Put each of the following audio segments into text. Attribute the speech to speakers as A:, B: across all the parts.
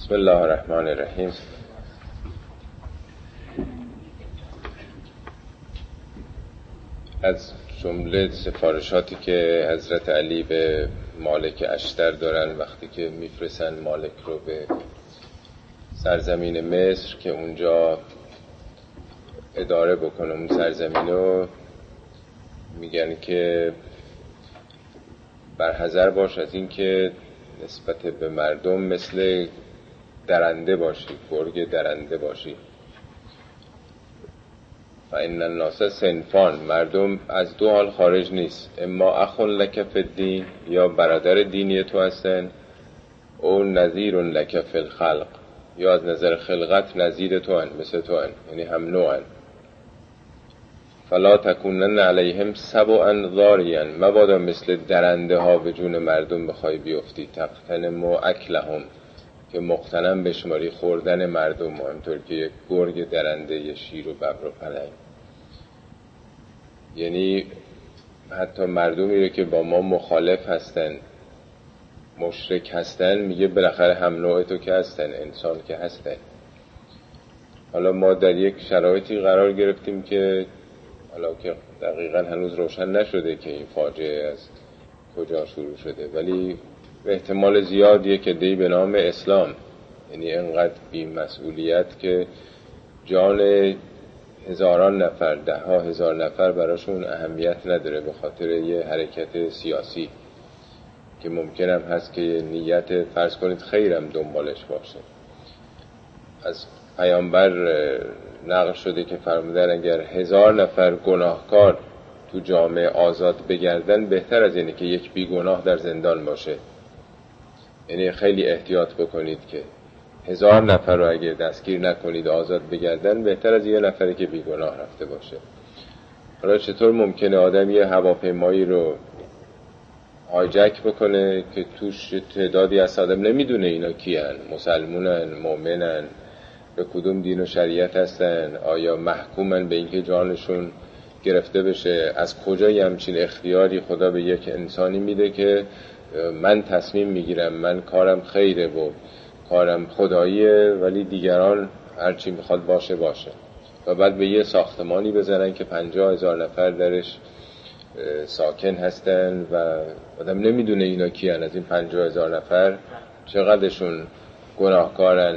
A: بسم الله الرحمن الرحیم. از جمله سفارشاتی که حضرت علی به مالک اشتر دارن وقتی که میفرسن مالک رو به سرزمین مصر که اونجا اداره بکنه اون سرزمین رو میگن که برحضر باش از اینکه نسبت به مردم مثل درنده باشی گرگ درنده باشی. و این الناس سنفان مردم از دو حال خارج نیست. اما اخون لک الدین یا برادر دینی تو هستن. او نظیر لک فی الخلق یا از نظر خلقت نظیر تو هن مثل تو هن یعنی هم نوعن فلا تکونن علیهم سبعا ضاریا مبادا مثل درنده ها به جون مردم بخوای بیفتی. تقتنم و اکلهم. که مقتنم بشماری خوردن مردم همطور که یک گرگ درنده یه شیر و ببر و پلنگ. یعنی حتی مردمی رو که با ما مخالف هستن مشرک هستن میگه بالاخره هم نوع تو که هستن انسان که هستن. حالا ما در یک شرایطی قرار گرفتیم که حالا که دقیقا هنوز روشن نشده که این فاجعه از کجا شروع شده ولی به احتمال زیادیه که دی به نام اسلام. یعنی انقدر بی مسئولیت که جان هزاران نفر ده ها هزار نفر براشون اهمیت نداره به خاطر یه حرکت سیاسی که ممکنم هست که نیت فرض کنید خیرم دنبالش باشه. از پیامبر نقل شده که فرمودن اگر هزار نفر گناهکار تو جامعه آزاد بگردن بهتر از اینه که یک بیگناه در زندان باشه. یعنی خیلی احتیاط بکنید که هزار نفر رو اگه دستگیر نکنید آزاد بگردن بهتر از یه نفری که بیگناه رفته باشه. حالا چطور ممکنه آدم یه هواپیمایی رو هایجک بکنه که توش تعدادی از آدم نمی‌دونه اینا کیان مسلمونن مؤمنن به کدوم دین و شریعت هستن؟ آیا محکومن به اینکه جانشون گرفته بشه؟ از کجا یه همچین اختیاری خدا به یک انسانی میده که من تصمیم می‌گیرم من کارم خیره و کارم خداییه ولی دیگران هرچی می‌خواد باشه باشه. و بعد به یه ساختمانی بزنن که پنجاه هزار نفر درش ساکن هستن و آدم نمی‌دونه اینا کیان. از این پنجاه هزار نفر چقدرشون گناهکارن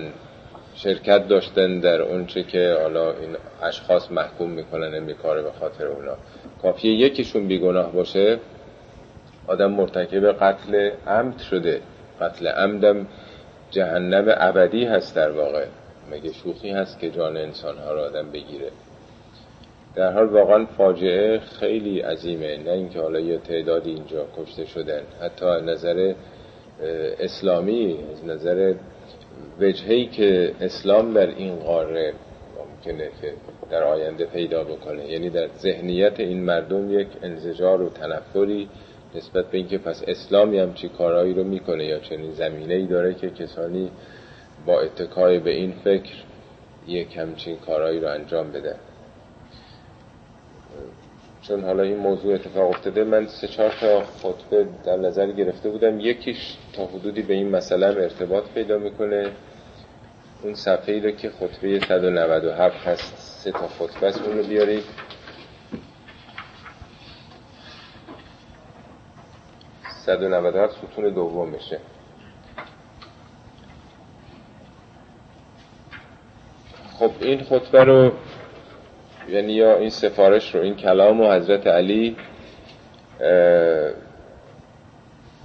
A: شرکت داشتن در اونچه که حالا این اشخاص محکوم می‌کنن این کاره به خاطر اونا. کافیه یکیشون بیگناه باشه آدم مرتکب قتل عمد شده. قتل عمدم جهنم ابدی هست در واقع. مگه شوخی هست که جان انسان ها را آدم بگیره؟ در حال واقعا فاجعه خیلی عظیمه. نه اینکه حالا یه تعدادی اینجا کشته شدن. حتی نظر اسلامی از نظر وجهی که اسلام در این قاره ممکنه که در آینده پیدا بکنه. یعنی در ذهنیت این مردم یک انزجار و تنفری نسبت به اینکه پس اسلامی هم چی کارهایی رو می‌کنه یا چنین زمینه ای داره که کسانی با اتکای به این فکر یک همچین کارهایی رو انجام بده چون حالا این موضوع اتفاق افتاده من سه چهار تا خطبه در نظر گرفته بودم. یکیش تا حدودی به این مسئله ارتباط پیدا می‌کنه. اون صفحه ای رو که خطبه 197 هست سه تا خطبه است اون رو بیارید. صد و ستون دوم میشه. خب این خطبه رو یعنی یا این سفارش رو این کلام و حضرت علی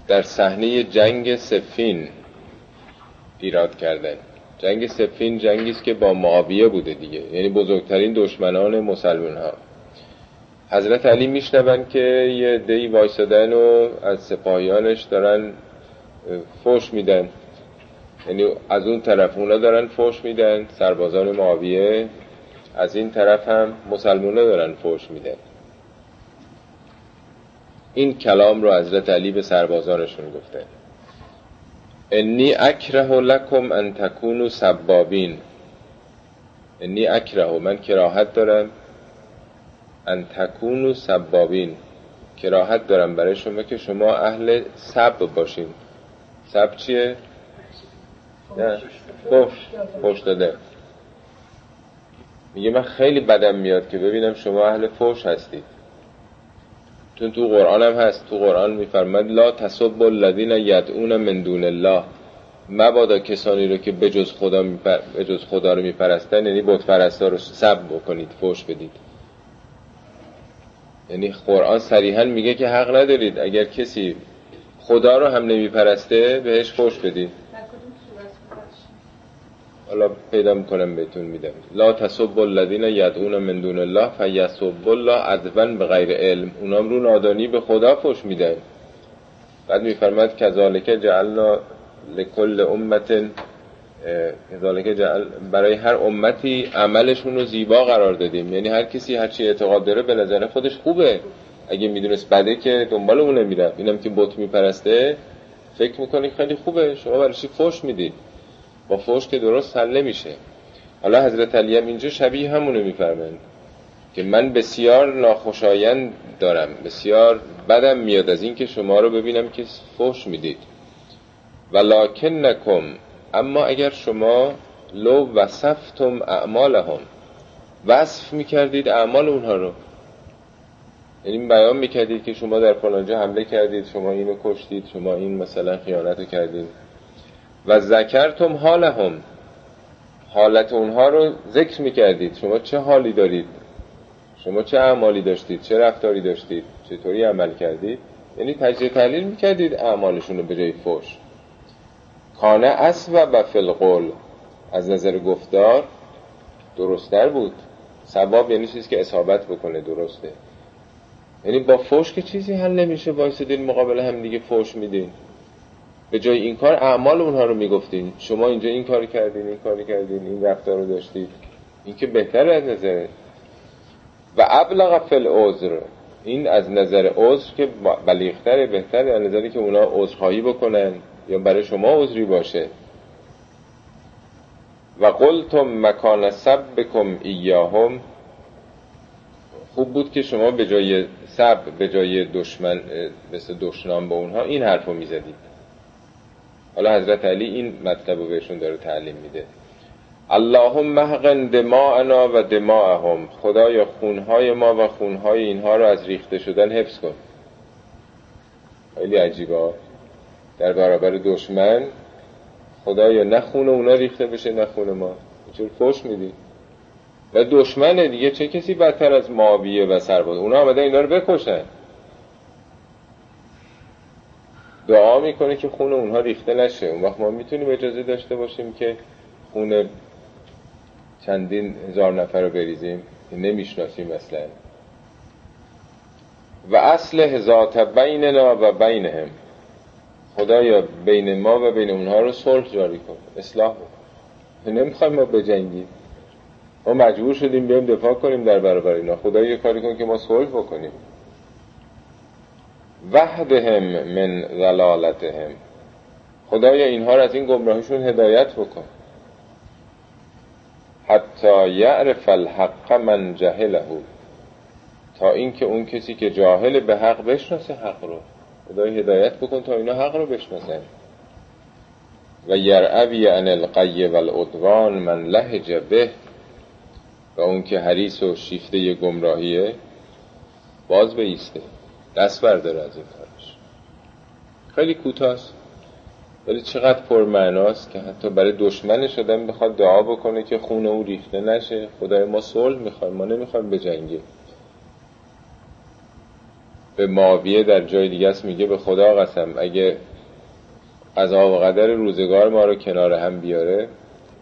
A: در صحنه جنگ سفین ایراد کردن جنگ سفین جنگی است که با معاویه بوده دیگه. یعنی بزرگترین دشمنان مسلمان ها حضرت علی میشنون که یه دی وایسادن و از سپاهیانش دارن فوش میدن. یعنی از اون طرف اونا دارن فوش میدن سربازان معاویه از این طرف هم مسلمونه دارن فوش میدن. این کلام رو حضرت علی به سربازانشون گفته. انی اکره لکم ان تکونو سبابین. انی اکره من کراهت دارم. ان تکونو سبابین. کراهت دارم برای شما که شما اهل سب باشین. سب چیه؟ نه فوش فوش داده. میگه من خیلی بدم میاد که ببینم شما اهل فوش هستید. چون تو قرآن هم هست. تو قرآن میفرماد لا تسب الذین یدعون من دون الله. مبادا کسانی رو که بجز خدا میپر... بجز خدا رو میپرستن یعنی بت پرستا رو سب بکنید فوش بدید. یعنی قرآن صریحا میگه که حق ندارید. اگر کسی خدا رو هم نمیپرسته بهش فوش بدید. حالا پیدا می‌کنم بهتون میدم. لا تسب الذین یدعون من دون الله فیسب الله عدوا به غیر علم. اونام رو نادانی به خدا فوش میدن. بعد میفرماد کذالک جعلنا لکل امت جعل برای هر امتی عملشون رو زیبا قرار دادیم. یعنی هر کسی هر چی اعتقاد داره به نظر خودش خوبه. اگه می‌دونست بده که دنبال اون نمی‌رفت اینم که بت میپرسته فکر می‌کنی خیلی خوبه. شما برای فوش می‌دید با فوش که درست حل نمیشه. حالا حضرت علی هم اینجا شبیه همونو میفرمند که من بسیار ناخوشایند دارم. بسیار بدم میاد از این که شما رو ببینم که فوش می‌دید. ولکن نکم اما اگر شما لو وصفتم اعمالهم وصف می‌کردید اعمال اونها رو. یعنی بیان می‌کردید که شما در فلانجا حمله کردید شما اینو کشتید شما این مثلا خیانت کردید. و ذکرتم حالهم. حالت اونها رو ذکر می‌کردید. شما چه حالی دارید؟ شما چه اعمالی داشتید؟ چه رفتاری داشتید؟ چطوری عمل کردید؟ یعنی تجزیه تحلیل می‌کردید اعمالشون رو به جای فوش کانه اسوب فی القول از نظر گفتار درستتر بود. ثواب یعنی چیزی که اصابت بکنه درسته. یعنی با فوش که چیزی حل نمیشه وایسدین مقابل هم دیگه فوش میدین. به جای این کار اعمال اونها رو می‌گفتین. شما اینجا این کار کردین این کاری کردین این رفتار رو داشتید این که بهتر از نظر و ابلغ فل عذر این از نظر عذر که بلیغتره بهتره از نظری که اونا عذرخواهی بکنن. یا برای شما عذری باشه. و قلتم مکان سب بکم ایاهم. خوب بود که شما به جای سب به جای دشمن مثل دشنام به اونها این حرف رو می‌زدید. حالا حضرت علی این مطلب رو بهشون داره تعلیم میده. اللهم محقن دماءنا و دماءهم. خدایا خونهای ما و خونهای اینها رو از ریخته شدن حفظ کن. خیلی عجیبه. در برابر دشمن خدایا نه خون اونا ریخته بشه نه خون ما. چون فوش میدی. و دشمنه دیگه چه کسی بدتر از معاویه و سرباز اونا آمده اینا رو بکشن. دعا می‌کنه که خون اونها ریخته نشه. اون وقت ما می‌تونیم اجازه داشته باشیم که خون چندین هزار نفر رو بریزیم. نمی‌شناسیم مثلا و اصل هزات بیننا و بینهم. خدایا بین ما و بین اونها رو صلح جاری کن اصلاح کن نمی‌خوایم ما بجنگیم. ما مجبور شدیم بیایم دفاع کنیم در برابر اینا. خدایا یه کاری کن که ما صلح بکنیم. وحدهم من ضلالتهم. خدایا اینها رو از این گمراهیشون هدایت بکن. حتی یعرف الحق من جهله. تا اینکه اون کسی که جاهل به حق بشناسه حق رو. خدای هدایت بکن تا اینا حق رو بشناسن. و یرعوی عن القی و العدوان من لهج به و اون که حریص و شیفته گمراهیه باز بیسته دست برداره از این کارش. خیلی کوتاست ولی چقدر پرمعناست که حتی برای دشمنش شدن بخواد دعا بکنه که خون او ریخته نشه. خدای ما صلح می‌خوایم ما نمی‌خوایم بجنگیم به معاویه در جای دیگه است میگه به خدا قسم اگه قضا و قدر روزگار ما رو کنار هم بیاره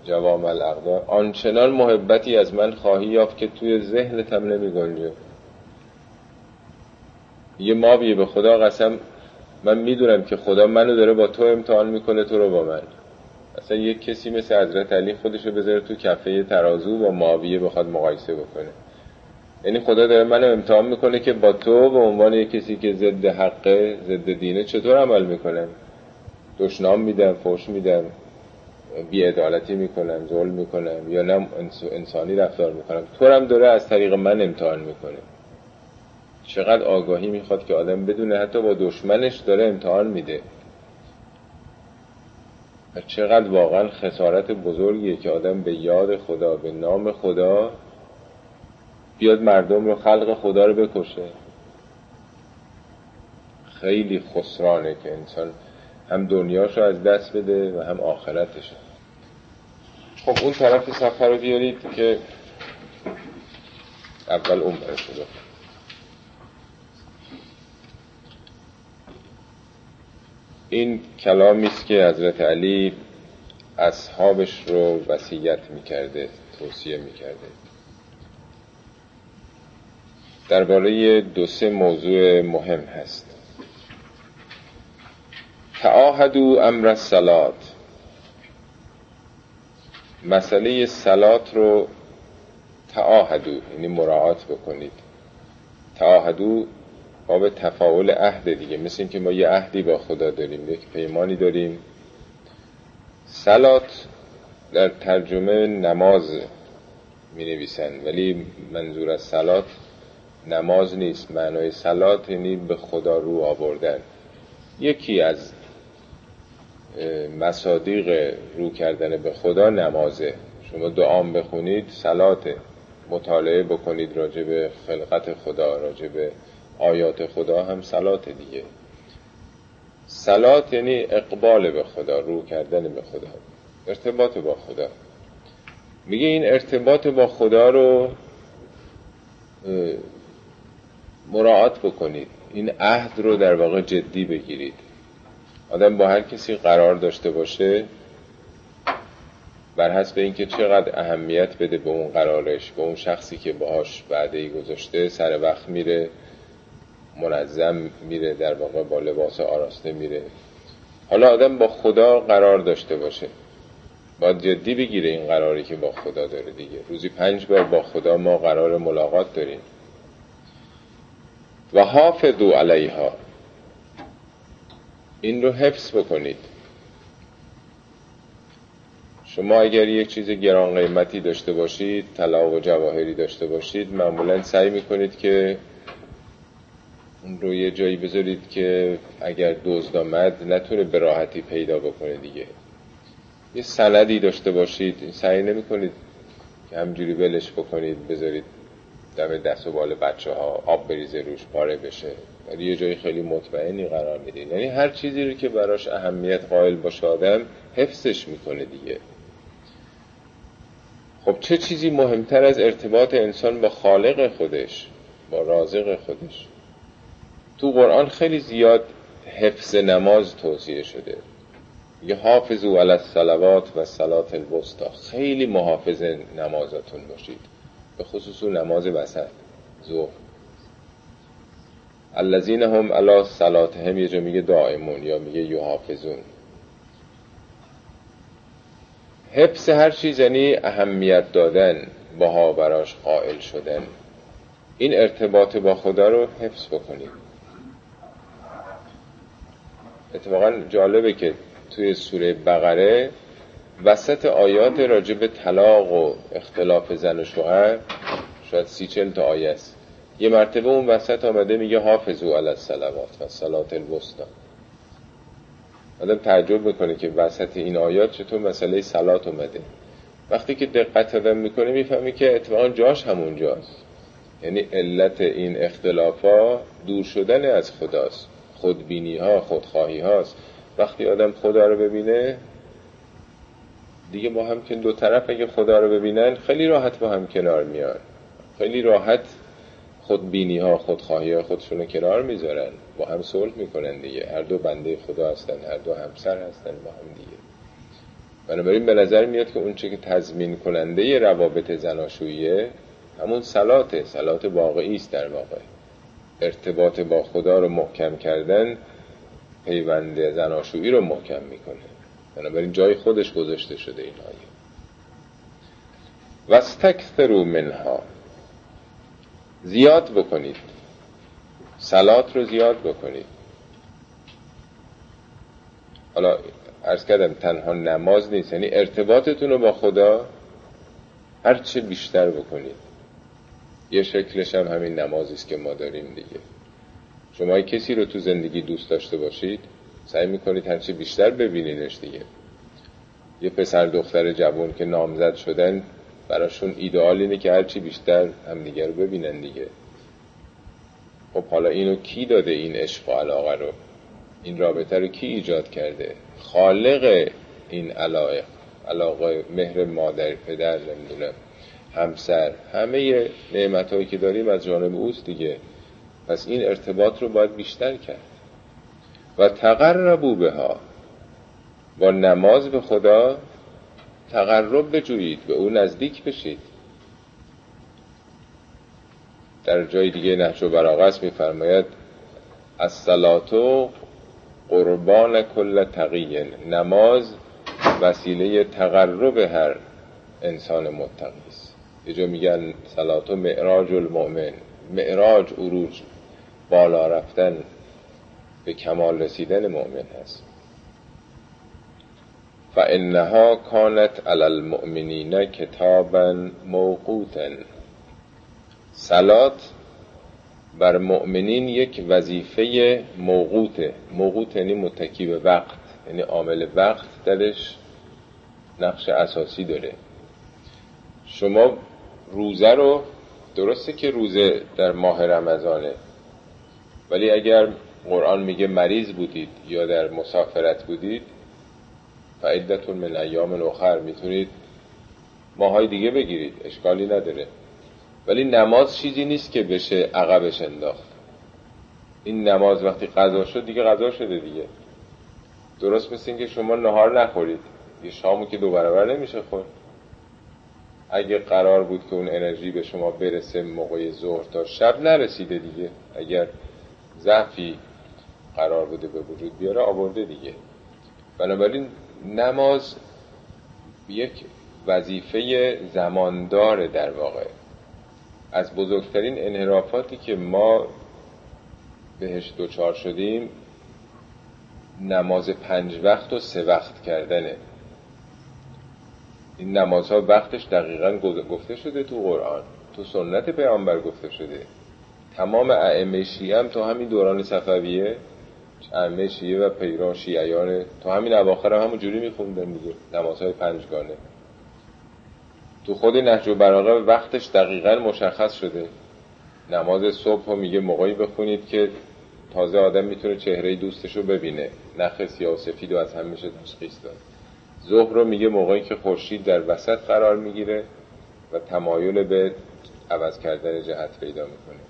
A: جوام الاقدار آنچنان محبتی از من خواهی یافت که توی ذهنت هم نمیگنجه. یه ما بیه به خدا قسم من می‌دونم که خدا منو داره با تو امتحان می‌کنه تو رو با من. اصلا یک کسی مثل حضرت علی خودشو بذاره تو کفه ترازو با معاویه بخواد مقایسه بکنه. یعنی خدا داره منو امتحان می‌کنه که با تو به عنوان کسی که ضد حقه ضد دینه چطور عمل می‌کنم دشنام میدم فوش میدم بیعدالتی می‌کنم ظلم می‌کنم یا نه انسانی رفتار می‌کنم؟ تو هم داره از طریق من امتحان می‌کنه. چقدر آگاهی می‌خواد که آدم بدونه حتی با دشمنش داره امتحان میده. چقدر واقعا خسارت بزرگیه که آدم به یاد خدا به نام خدا بیاد مردم رو خلق خدا رو بکشه. خیلی خسرانه که انسان هم دنیاش رو از دست بده و هم آخرتش خب اون طرف سفر رو بیارید که اول برای شده این کلامی است که حضرت علی اصحابش رو وصیت می‌کرده توصیه می‌کرده. درباره دو سه موضوع مهم هست. تعاهدو امر سلات مسئله سلات رو تعاهدو یعنی مراعات بکنید. تعاهدو باب تفاول عهد دیگه مثل اینکه ما یه عهدی با خدا داریم یک پیمانی داریم. سلات در ترجمه نماز می نویسن ولی منظور از سلات نماز نیست معنای سلات یعنی به خدا رو آوردن. یکی از مصادیق رو کردن به خدا نمازه. شما دعام بخونید سلات مطالعه بکنید راجع به خلقت خدا راجع به آیات خدا هم سلات دیگه. سلات یعنی اقبال به خدا رو کردن به خدا ارتباط با خدا. میگه این ارتباط با خدا رو مراعات بکنید. این عهد رو در واقع جدی بگیرید. آدم با هر کسی قرار داشته باشه بر حسب اینکه چقدر اهمیت بده به اون قرارش به اون شخصی که باهاش بعده ای گذاشته سر وقت میره منظم میره در واقع با لباس آراسته میره. حالا آدم با خدا قرار داشته باشه. باید جدی بگیره این قراری که با خدا داره دیگه. روزی پنج بار با خدا ما قرار ملاقات داریم. و حافظو علیها. این رو حفظ بکنید. شما اگر یک چیز گران قیمتی داشته باشید طلا و جواهری داشته باشید معمولا سعی می‌کنید که اون رو یه جایی بذارید که اگر دزد آمد نتونه به راحتی پیدا بکنه دیگه. یه سندی داشته باشید سعی نمی کنید که همجوری ولش بکنید بذارید. دم دست و بال بچه ها آب بریزه روش پاره بشه. ولی یه جایی خیلی مطمئنی قرار می‌دید یعنی هر چیزی رو که براش اهمیت قائل باشه آدم حفظش می‌کنه دیگه. خب چه چیزی مهمتر از ارتباط انسان با خالق خودش با رازق خودش؟ تو قرآن خیلی زیاد حفظ نماز توصیه شده. یه حافظو علی الصلوات و صلات الوسطا خیلی محافظ نمازاتون باشید. به خصوص نماز وسط ظهر. الذین هم علی صلاتهم یه جا میگه دائمون یا میگه یحافظون. حفظ هر چیز یعنی اهمیت دادن باها براش قائل شدن. این ارتباط با خدا رو حفظ بکنید اتفاقا جالبه که توی سوره بقره وسط آیات راجب طلاق و اختلاف زن و شوهر شاید سی چل تا آیه است. یه مرتبه اون وسط آمده میگه حافظو علی الصلوات و صلات الوسطا آدم تعجب می‌کنه که وسط این آیات چطور مسئله سلات اومده. وقتی که دقت آدم می‌کنه می‌فهمی که اتفاقا جاش همون جاست. یعنی علت این اختلافا دور شدن از خداست. خودبینی ها خودخواهی هاست وقتی آدم خدا رو ببینه دیگه با هم که دو طرف اگه خدا رو ببینن خیلی راحت با هم کنار میان. خیلی راحت خودبینی ها خودخواهی ها خودشون کنار می‌ذارن. با هم صلح می‌کنن دیگه. هر دو بنده خدا هستن هر دو همسر هستن با هم دیگه. بنابراین به نظر میاد که اون چه که تضمین کننده روابط زناشوییه همون سلاته سلات واقعی است در واقع. ارتباط با خدا رو محکم کردن پیوند زناشویی رو محکم می‌کنه. بنابراین جای خودش گذاشته شده این آیه. واستکثروا منها. زیاد بکنید. سلات رو زیاد بکنید. حالا ارز کردم تنها نماز نیست. یعنی ارتباطتون رو با خدا هر چه بیشتر بکنید. یه شکلش هم همین نمازی است که ما داریم دیگه. شما کسی رو تو زندگی دوست داشته باشید؟ سعی می‌کنید هرچی بیشتر ببینینش دیگه. یه پسر دختر جوان که نامزد شدن براشون ایدئال اینه که هرچی بیشتر همدیگه رو ببینن دیگه. خب حالا اینو کی داده این عشق و علاقه رو؟ این رابطه رو کی ایجاد کرده؟ خالق این علاقه علاقه مهر مادر پدر نمی‌دونم همسر همه نعمت هایی که داریم از جانب اوست دیگه. پس این ارتباط رو باید بیشتر کرد. و تقربو به ها با نماز به خدا تقرب بجویید به او نزدیک بشید. در جای دیگه نهج و براغس میفرماید از سلاتو قربان کل تقیین نماز وسیله تقرب هر انسان متقی است. یه جا میگن سلاتو معراج المؤمن معراج عروج بالا رفتن. به کمال رسیدن مؤمن هست. فانها کانت علی المؤمنین کتابا موقوتا. سلات بر مؤمنین یک وظیفه موقوته. موقوت یعنی متکی به وقت یعنی عامل وقت درش نقش اساسی داره. شما روزه رو درسته که روزه در ماه رمضانه ولی اگر قرآن میگه مریض بودید یا در مسافرت بودید فعدتون من ایام الاخر. می‌تونید ماهای دیگه بگیرید اشکالی نداره. ولی نماز چیزی نیست که بشه عقبش انداخت. این نماز وقتی قضا شد دیگه قضا شده دیگه. درست مثل که شما نهار نخورید یه شامو که دو برابر نمیشه خورد. اگه قرار بود که اون انرژی به شما برسه موقع ظهر تا شب نرسیده دیگه. اگر ضعفی قرار بوده به وجود بیاره آورده دیگه. بنابراین نماز یک وظیفه زماندار در واقع. از بزرگترین انحرافاتی که ما بهش دوچار شدیم نماز پنج وقت و سه وقت کردنه. این نمازها وقتش دقیقا گفته شده تو قرآن تو سنت پیامبر گفته شده. تمام ائمه شیعه هم تو همین دوران صفویه ائمه شیعه و پیران شیعیان. تو همین اواخر هم همون جوری میخوندن دیگه نمازهای پنجگانه. تو خود نهج و براغه وقتش دقیقا مشخص شده. نماز صبح رو میگه موقعی بخونید که تازه آدم می‌تونه چهره دوستش رو ببینه نخ سیاه و سفید و از هم میشه تشخیص داد. ظهر رو میگه موقعی که خورشید در وسط قرار می‌گیره و تمایل به عوض کردن جهت پیدا می‌کنه.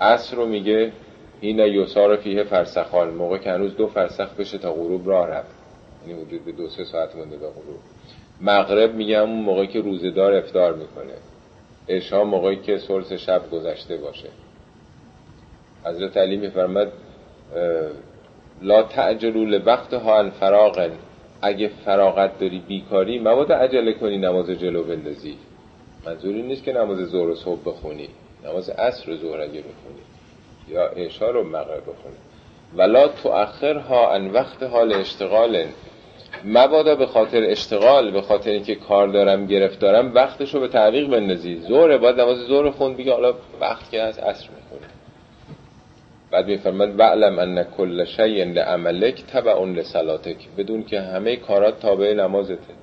A: عصر رو میگه این یسار فیه فرسخان موقع که هنوز دو فرسخ بشه تا غروب راه رفت. یعنی حدود به دو سه ساعت مونده تا غروب. مغرب میگه اون موقعی که روزدار افتار می‌کنه. عشا موقعی که سرس شب گذشته باشه. حضرت علی میفرمد لا تعجلوا لوقت ها ان فراغن. اگه فراغت داری بیکاری مبادا عجله کنی نماز جلو بندازی. منظوری نیست که نماز ظهر و صبح بخونی. نماز عصر و ظهر اگه بخونی. یا عشا رو مغرب بخونی ولا ها ان وقت حال اشتغال مبادا به خاطر اشتغال به خاطر اینکه کار دارم گرفتارم وقتشو به تعویق بندازی. ظهر باید نماز ظهر خون بگه حالا وقت که از عصر می‌خونه بعد میفرماد وعلم ان کل شیء لعملک تبع لصلاتک بدون که همه کارات تابع نمازته.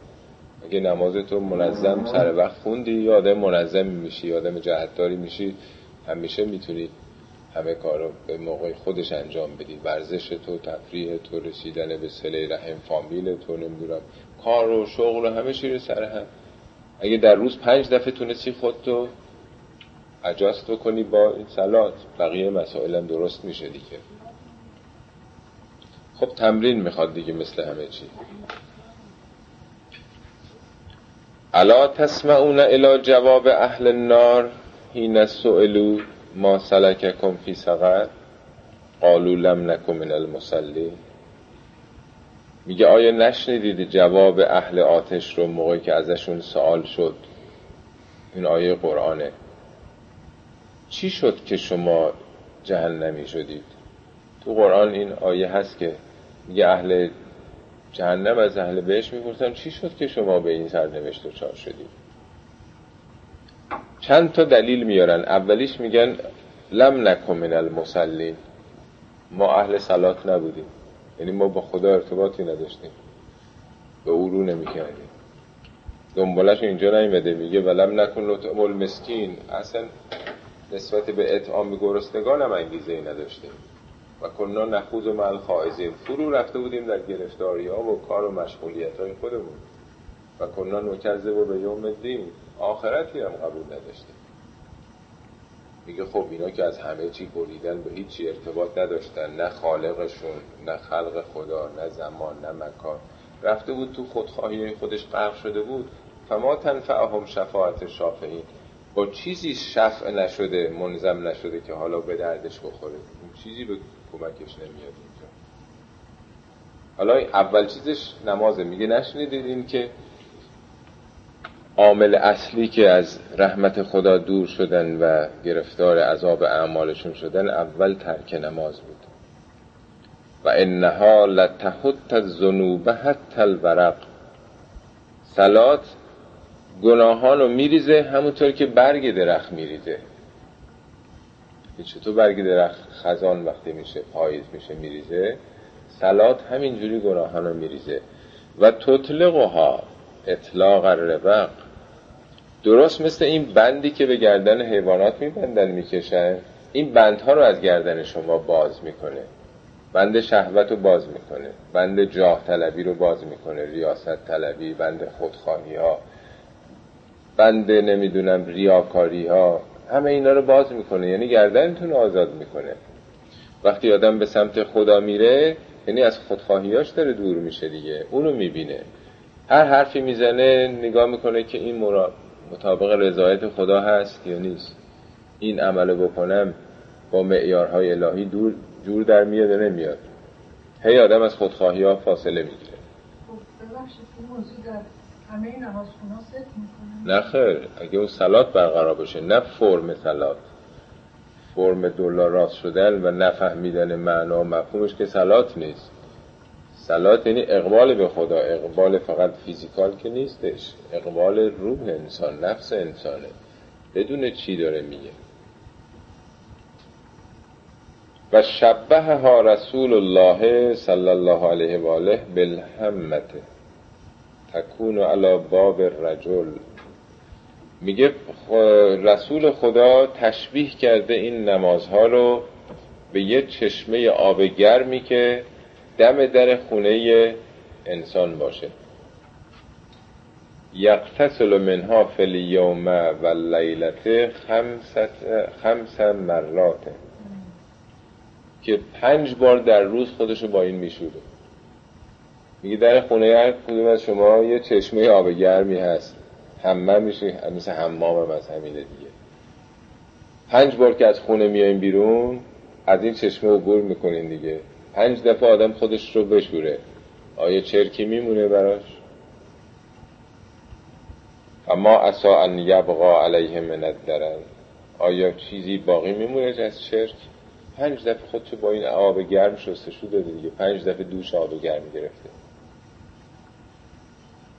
A: اگه نمازتو منظم سر وقت خوندی یا آدم منظم میشی آدم جهتداری میشی همیشه می‌تونی همه کارو به موقع خودش انجام بدی. ورزش تو تفریح تو رسیدن به سله رحم فامیل تو نمی‌دونم کار و شغل و همه چی سر هم. اگه در روز پنج دفعه تونستی خودتو اجاست کنی با این سلات بقیه مسائل هم درست میشه دیگه. خب تمرین می‌خواد دیگه مثل همه چی. الا تسمعون الى جواب اهل النار حین سئلوا ما سلککم فی سقر قالوا لم نکن من المصلی. میگه آیا نشنیدید جواب اهل آتش رو موقعی که ازشون سوال شد؟ این آیه قرآنه. چی شد که شما جهنمی شدید؟ تو قرآن این آیه هست که میگه اهل جهنم از اهل بهش می‌پرسن چی شد که شما به این سرنوشت دچار شدید؟ چند تا دلیل میارن. اولیش میگن لم نکن من المسلین ما اهل سلات نبودیم. یعنی ما با خدا ارتباطی نداشتیم. به او رو نمی‌کردیم. دنبالش اینجا نیمده میگه ولم نکن لطعم المسکین. اصلا نسبت به اطعام گرسنگان هم انگیزه ای نداشتیم. و کننا نخوض و مل خائزین فرو رفته بودیم در گرفتاری ها و کار و مشغولیت های خودمون. و کننا نکذب و به یوم الدین. آخرتی هم قبول نداشتیم میگه خب اینا که از همه چی بریدن به هیچی ارتباط نداشتن نه خالقشون نه خلق خدا نه زمان نه مکان. رفته بود تو خودخواهی خودش غرق شده بود. فما تنفعهم شفاعت شافعین با چیزی شفع نشده منظم نشده که حالا به دردش بخوره. اون چیزی به کمکش نمیاد اینجا. حالا اول چیزش نمازه. میگه نشنیدید این که عامل اصلی که از رحمت خدا دور شدن و گرفتار عذاب اعمالشون شدن اول ترک نماز بود. و انها لتحت الذنوب حتی الورق. سلات گناهان رو میریزه همونطور که برگ درخت میریزه. چطور برگ درخت خزان وقتی میشه پاییز میشه میریزه؟ سلات همینجوری گناهان رو میریزه. و تطلقها اطلاق الربق درست مثل این بندی که به گردن حیوانات میبندن می‌کشن این بندها رو از گردن شما باز می‌کنه. بند شهوت رو باز می‌کنه. بند جاه طلبی رو باز می‌کنه. ریاست طلبی بند خودخواهی ها بند نمی‌دونم ریاکاری ها همه اینا رو باز می‌کنه. یعنی گردنتون آزاد می‌کنه. وقتی آدم به سمت خدا میره یعنی از خودخواهیاش داره دور میشه دیگه. اونو می‌بینه. هر حرفی می‌زنه نگاه می‌کنه که این مطابق رضایت خدا هست یا نیست. این عمل بکنم با معیارهای الهی دور جور در میاد یا نمیاد. هی آدم از خودخواهی ها فاصله می‌گیره. نه خیر اگه اون سلات برقرار باشه نه فرم سلات. فرم دلار راست شدن و نفهمیدن معنا و مفهومش که سلات نیست. سلات یعنی اقبال به خدا. اقبال فقط فیزیکال که نیستش. اقبال روح انسان نفس انسانه. بدون چی داره میگه؟ و شبه ها رسول الله صلی الله علیه و آله بالهمت. تکون علی باب الرجل. میگه رسول خدا تشبیه کرده این نمازها رو به یه چشمه آب گرمی که دم در خونه انسان باشه. یقتصل منها فی اليوم و لیلت خمس مرات. که پنج بار در روز خودشو با این میشوره. میگه در خونه هر کدوم از شما یه چشمه آب گرمی هست. همه میشه مثل حمام از همینه دیگه. پنج بار که از خونه میایم بیرون از این چشمه عبور می‌کنین دیگه. پنج دفعه آدم خودش رو بشوره. آیا چرکی میمونه براش؟ اما اسا ان یبقا علیه من الدرن آیا چیزی باقی میمونه از چرک؟ پنج دفعه خودشو با این آب گرم شستشو داده دیگه. پنج دفعه دوش آب گرم گرفته.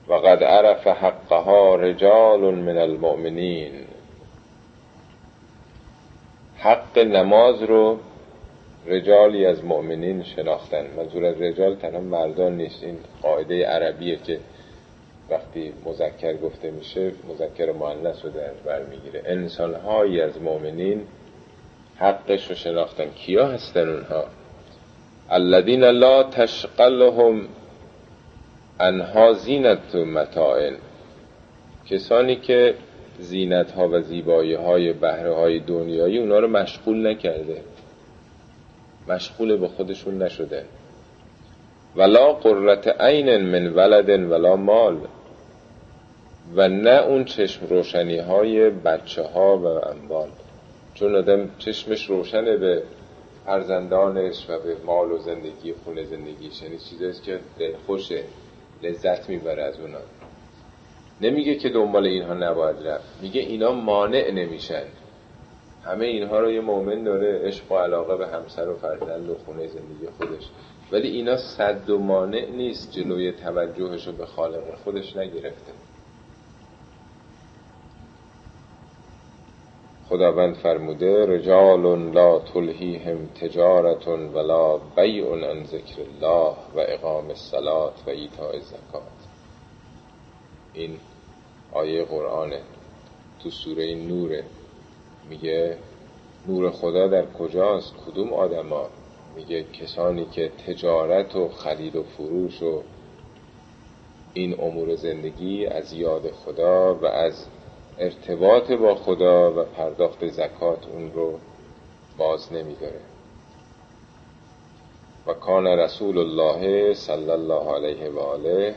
A: و قد عرف حقها رجال من المؤمنین. حق نماز رو رجالی از مؤمنین شناختن. منظور از رجال تنها مردان نیست. این قاعده عربیه که وقتی مذکر گفته میشه مذکر مؤنث رو در بر می‌گیره. انسانهایی از مؤمنین حقش رو شناختن. کیا هستن اونها؟ الذین لا تشقلهم انها زینت متاعن. کسانی که زینت ها و زیبایی های بهره های دنیایی اونا رو مشغول نکرده. مشغول به خودشون نشده. ولا قررت عین من ولد ولا مال. و نه اون چشم روشنی های بچه ها و اموال. چون آدم چشمش روشنه به فرزندانش و به مال و زندگی خونه زندگیش. یعنی چیزاییست که خوشه لذت می‌بره از اونا. نمیگه که دنبال اینها نباید رفت. میگه اینا مانع نمیشن. همه اینها رو یه مؤمن داره عشق و علاقه به همسر و فرزند و خونه زندگی خودش. ولی اینا صد و مانع نیست جلوی توجهش رو به خالق خودش نگرفته. خداوند فرموده رجال لا تلهیهم تجارت ولا بیع عن ذکر الله و اقام الصلاة و ایتاء الزکات. این آیه قرآنه. تو سوره نوره میگه نور خدا در کجاست؟ کدوم آدما؟ میگه کسانی که تجارت و خرید و فروش و این امور زندگی از یاد خدا و از ارتباط با خدا و پرداخت زکات اون رو باز نمیداره. و کان رسول الله صلی الله علیه و آله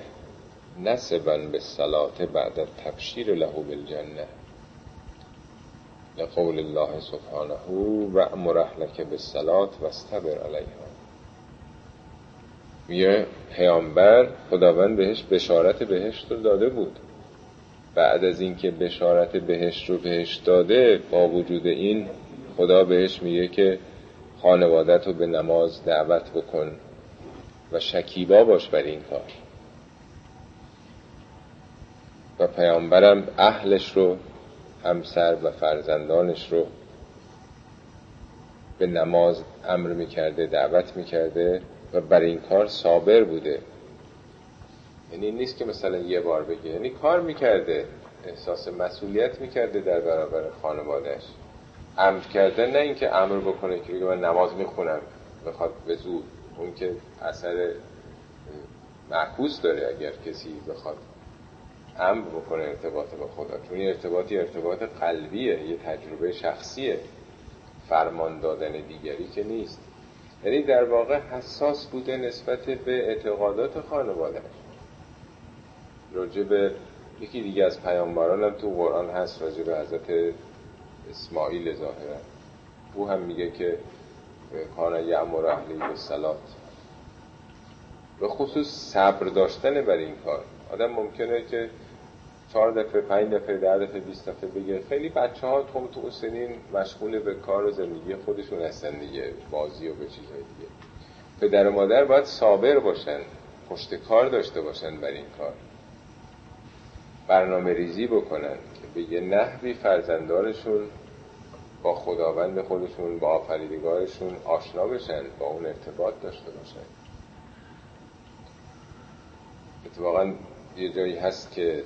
A: نسبا به صلات بعد تبشیر له بالجنه. لقول الله سبحانه و امر اهلک بالصلات و استبر علیها میگه پیامبر خداوند بهش بشارت بهشت رو داده بود. بعد از اینکه بشارت بهشت رو بهش داده با وجود این خدا بهش میگه که خانوادت رو به نماز دعوت بکن و شکیبا باش بر این کار. و پیامبرم اهلش رو همسر و فرزندانش رو به نماز امر می‌کرده دعوت می‌کرده و بر این کار صابر بوده. یعنی نیست که مثلا یه بار بگه یعنی کار می‌کرده احساس مسئولیت می‌کرده در برابر خانوادهش امر کرده نه اینکه امر بکنه که بگه من نماز می‌خونم بخواد به زور. اون که اثر معکوس داره اگر کسی بخواد امر بکنه ارتباط با خدا چون این ارتباطی ارتباط قلبیه یه تجربه شخصیه. فرمان دادن دیگری که نیست. یعنی در واقع حساس بوده نسبت به اعتقادات خانواده. راجع به یکی دیگه از پیامبران هم تو قرآن هست راجع به حضرت اسماعیل ظاهرا. او هم میگه که کان یعمر اهلی به سلات به خصوص صبر داشتن بر این کار. آدم ممکنه که چهار دفعه پنج دفعه ده دفعه بیست دفعه بگه خیلی بچه ها تو تو سنین مشغول به کار و زندگی خودشون هستن دیگه بازی و به چیزهای دیگه. پدر و مادر باید صابر باشن پشت کار داشته باشن بر این کار. برنامه ریزی بکنن که به یه نحوی فرزندانشون با خداوند خودشون با آفریدگارشون آشنا بشن با اون ارتباط داشته باشن. اتفاقا یه جایی هست که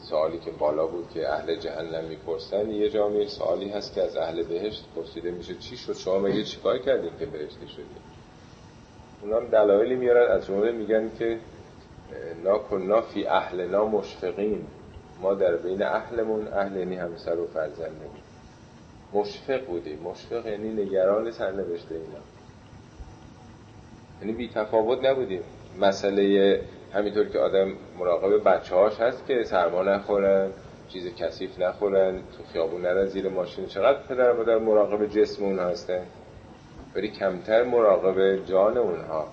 A: سوالی که بالا بود که اهل جهنم می‌پرسن یه جامعه سوالی هست که از اهل بهشت پرسیده میشه چی شد؟ شما مگه چیکار کردیم که بهشتی شدیم اونا هم دلایلی میارن از جمله میگن که نا کنا فی اهلنا مشفقین. ما در بین اهلمون اهل یعنی همسر و فرزندمون مشفق بودیم مشفق یعنی نگران سرنوشت اینا. یعنی بی تفاوت نبودیم. مسئله همینطور که آدم مراقب بچه هاش هست که سرما نخورن چیز کثیف نخورن تو خیابون نرن زیر ماشین. چقدر پدر مادر مراقب جسم اونها هستن؟ ولی کمتر مراقب جان اونها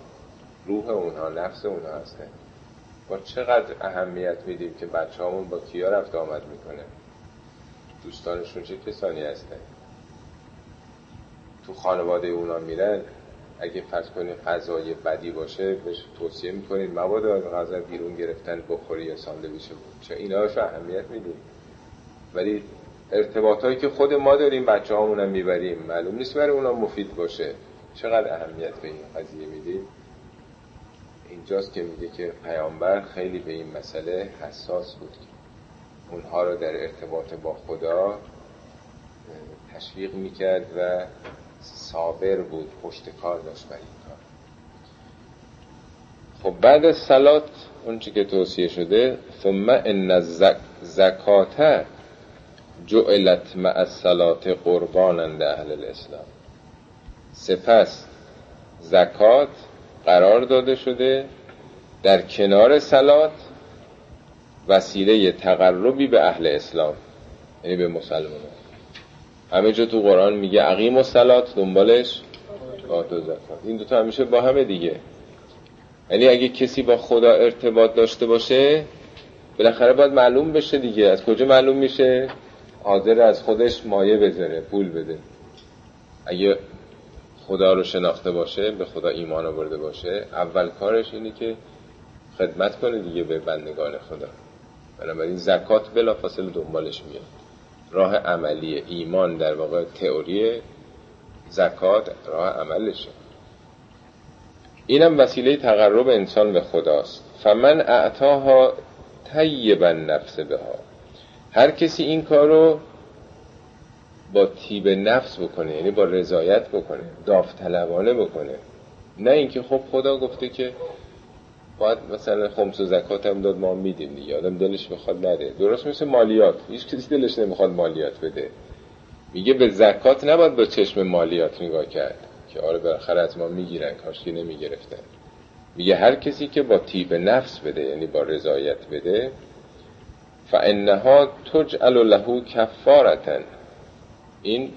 A: روح اونها نفس اونها هستن. با چقدر اهمیت میدیم که بچه همون با کیا رفت آمد می‌کنه؟ دوستانشون چه کسانی هستن؟ تو خانواده اونا میرن؟ اگه فرض کنید غذای بدی باشه بهش توصیه می‌کنید مواد غذا بیرون گرفتن بخوری یا ساندویچ بود. چه اینا اهمیت میدیم. ولی ارتباطایی که خود ما داریم بچه هم می‌بریم. معلوم نیست برای اونا مفید باشه. چقدر اهمیت به این قضیه میدیم؟ اینجاست که میگه که پیامبر خیلی به این مسئله حساس بود. اونها رو در ارتباط با خدا تشویق می‌کرد و صابر بود پشت کار داشت بر این کار. خب بعد از سلات اون که توصیه شده ثم ان زکات جعلت مع الصلات قربانند اهل الاسلام. سپس زکات قرار داده شده در کنار سلات وسیله تقربی به اهل اسلام یعنی به مسلمان همه جا تو قرآن میگه عقیم و سلات دنبالش آت و زکات این دوتا همیشه با همه دیگه. یعنی اگه کسی با خدا ارتباط داشته باشه بالاخره باید معلوم بشه دیگه. از کجا معلوم میشه؟ حاضر از خودش مایه بذاره پول بده. اگه خدا رو شناخته باشه به خدا ایمان آورده باشه اول کارش اینه که خدمت کنه دیگه به بندگان خدا. بنابراین زکات بلا فاصله دنبالش میاد. راه عملی ایمان در واقع تئوری زکات راه عملشه. اینم وسیله تقرب انسان به خداست. فمن اعتاها طیبا نفس بها. هر کسی این کارو با تیب نفس بکنه یعنی با رضایت بکنه داوطلبانه بکنه نه اینکه خب خدا گفته که باید مثلا خمس و زکات هم داد ما میدیم دیگه. آدم دلش می‌خواد نده درست مثل مالیات. هیچ کسی دلش نمی‌خواد مالیات بده. میگه به زکات نباید با چشم مالیات نگاه کرد. که آره بالاخره از ما می‌گیرن کاش که نمی‌گرفتن. میگه هر کسی که با تیب نفس بده یعنی با رضایت بده فانها تجعل له کفارتن این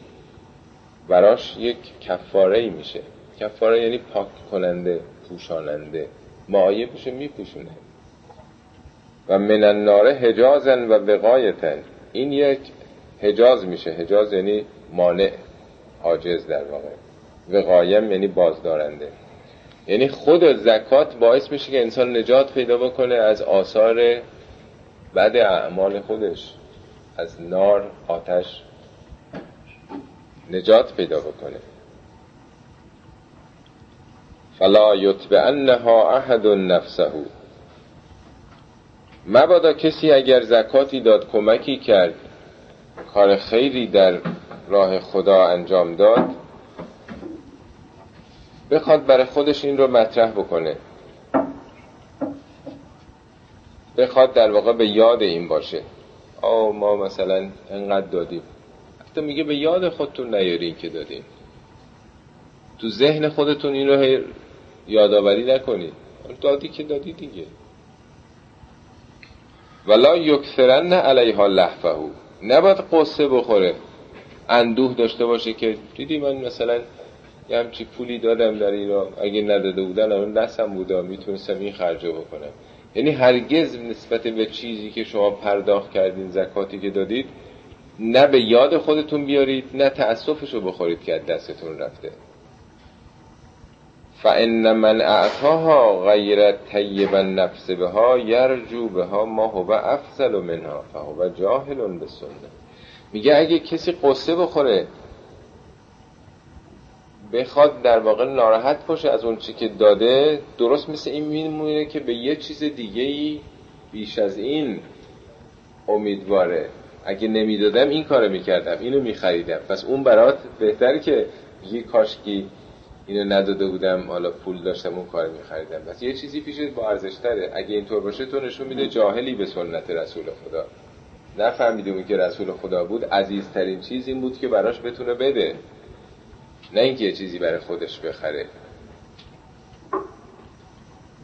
A: براش یک کفاره ای میشه. کفاره یعنی پاک کننده پوشاننده. معایبشو میپوشونه. و من النار حجازن و وقایتن این یک حجاز میشه. حجاز یعنی مانع حاجز در واقع. وقایم یعنی بازدارنده. یعنی خود زکات باعث میشه که انسان نجات پیدا بکنه از آثار بد اعمال خودش. از نار آتش نجات پیدا بکنه. فلا یتبعنها احد نفسه. مبادا کسی اگر زکاتی داد کمکی کرد کار خیری در راه خدا انجام داد بخواد برای خودش این رو مطرح بکنه. بخواد در واقع به یاد این باشه. آه ما مثلا انقدر دادیم. حتی میگه به یاد خودتون نیارین که دادیم تو ذهن خودتون این رو یادآوری نکنید دادی که دادی دیگه. ولا یکثرن علیها لحفه نباید قصه بخوره. اندوه داشته باشه که دیدی من مثلا یه همچی پولی دادم در ایران. اگه نداده بودن اون دستم بودا. می‌تونستم این خرجه بکنم. یعنی هرگز نسبت به چیزی که شما پرداخت کردین زکاتی که دادید نه به یاد خودتون بیارید نه تأصفش رو بخورید که دستتون رفته. فان من اعطاها غیر طیب نفس بها یرجو بها ما هو افضل منها فهو جاهل بسنه میگه اگه کسی قصه بخوره بخواد در واقع ناراحت باشه از اون چی که داده درست مثل این میمونه که به یه چیز دیگه ای بیش از این امیدواره. اگه نمی‌دادم این کارو می‌کردم اینو میخریدم. پس اون برات بهتر که یه کاشکی اینو نداده بودم حالا پول داشتم اون کار میخریدم. بس یه چیزی پیشت با ارزش تره اگه اینطور باشه تو نشون میده جاهلی به سنت رسول خدا. نفهمیده اون که رسول خدا بود عزیزترین چیز این بود که براش بتونه بده. نه اینکه یه چیزی برای خودش بخره.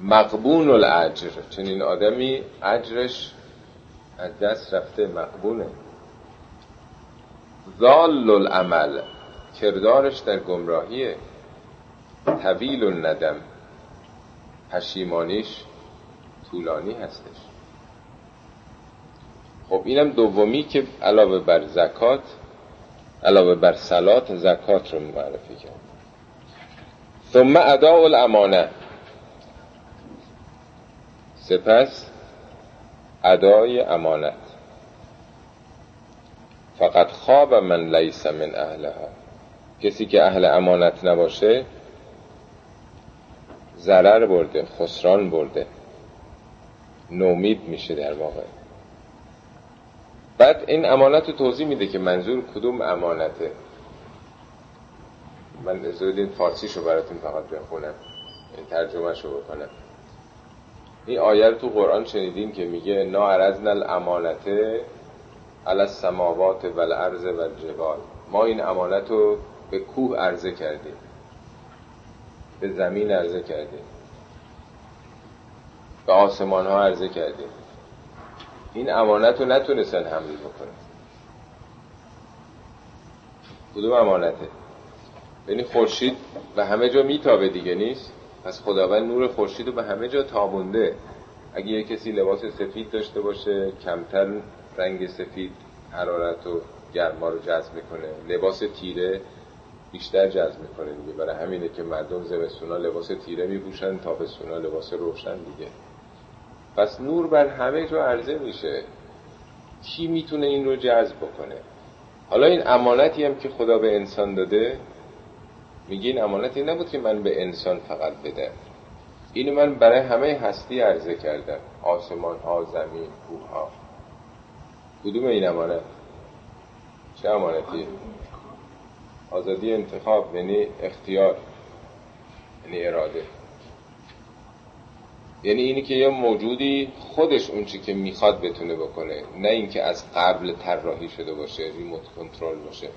A: مقبون الاجر چنین آدمی اجرش از دست رفته مقبونه ظال العمل. کردارش در گمراهیه. طویل الندم. پشیمانیش طولانی هستش. خب اینم دومی که علاوه بر زکات علاوه بر سلات زکات رو معرفی کرد ثم اداء الامانه. سپس ادای امانت. فقط خواب من لیس من اهلها. کسی که اهل امانت نباشه ضرر برده خسران برده. نومید میشه در واقع. بعد این امانت رو توضیح میده که منظور کدوم امانته. من زود این فارسیشو براتون فقط بخونم. این ترجمه شو بکنم. این آیه رو تو قرآن شنیدیم که میگه نا عرضنا الامانته علی السماوات و الارض و الجبال ما این امانت رو به کوه عرضه کردیم. به زمین عرضه کردیم به آسمان ها عرضه کردیم این امانت رو نتونستن حمل بکنن. کدوم امانته؟ یعنی خورشید به همه جا میتابه دیگه نیست؟ پس خداوند نور خورشید رو به همه جا تابونده. اگه یه کسی لباس سفید داشته باشه کمتر رنگ سفید حرارت و گرما رو جذب می‌کنه. لباس تیره بیشتر جذب می‌کنه دیگه. برای همینه که مردم زمستونا لباس تیره میپوشن تابستونا لباس روشن دیگه. پس نور بر همه جا عرضه میشه. کی می‌تونه این رو جذب بکنه؟ حالا این امانتی هم که خدا به انسان داده میگه این امانتی نبود که من به انسان فقط بدم. اینو من برای همه هستی عرضه کردم. آسمان ها زمین کوه ها. کدوم این امانت؟ چه امانتی؟ آزادی انتخاب یعنی اختیار یعنی اراده. یعنی اینی که یه موجودی خودش اون چی که می‌خواد بتونه بکنه نه اینکه از قبل طراحی شده باشه ریموت کنترل باشه.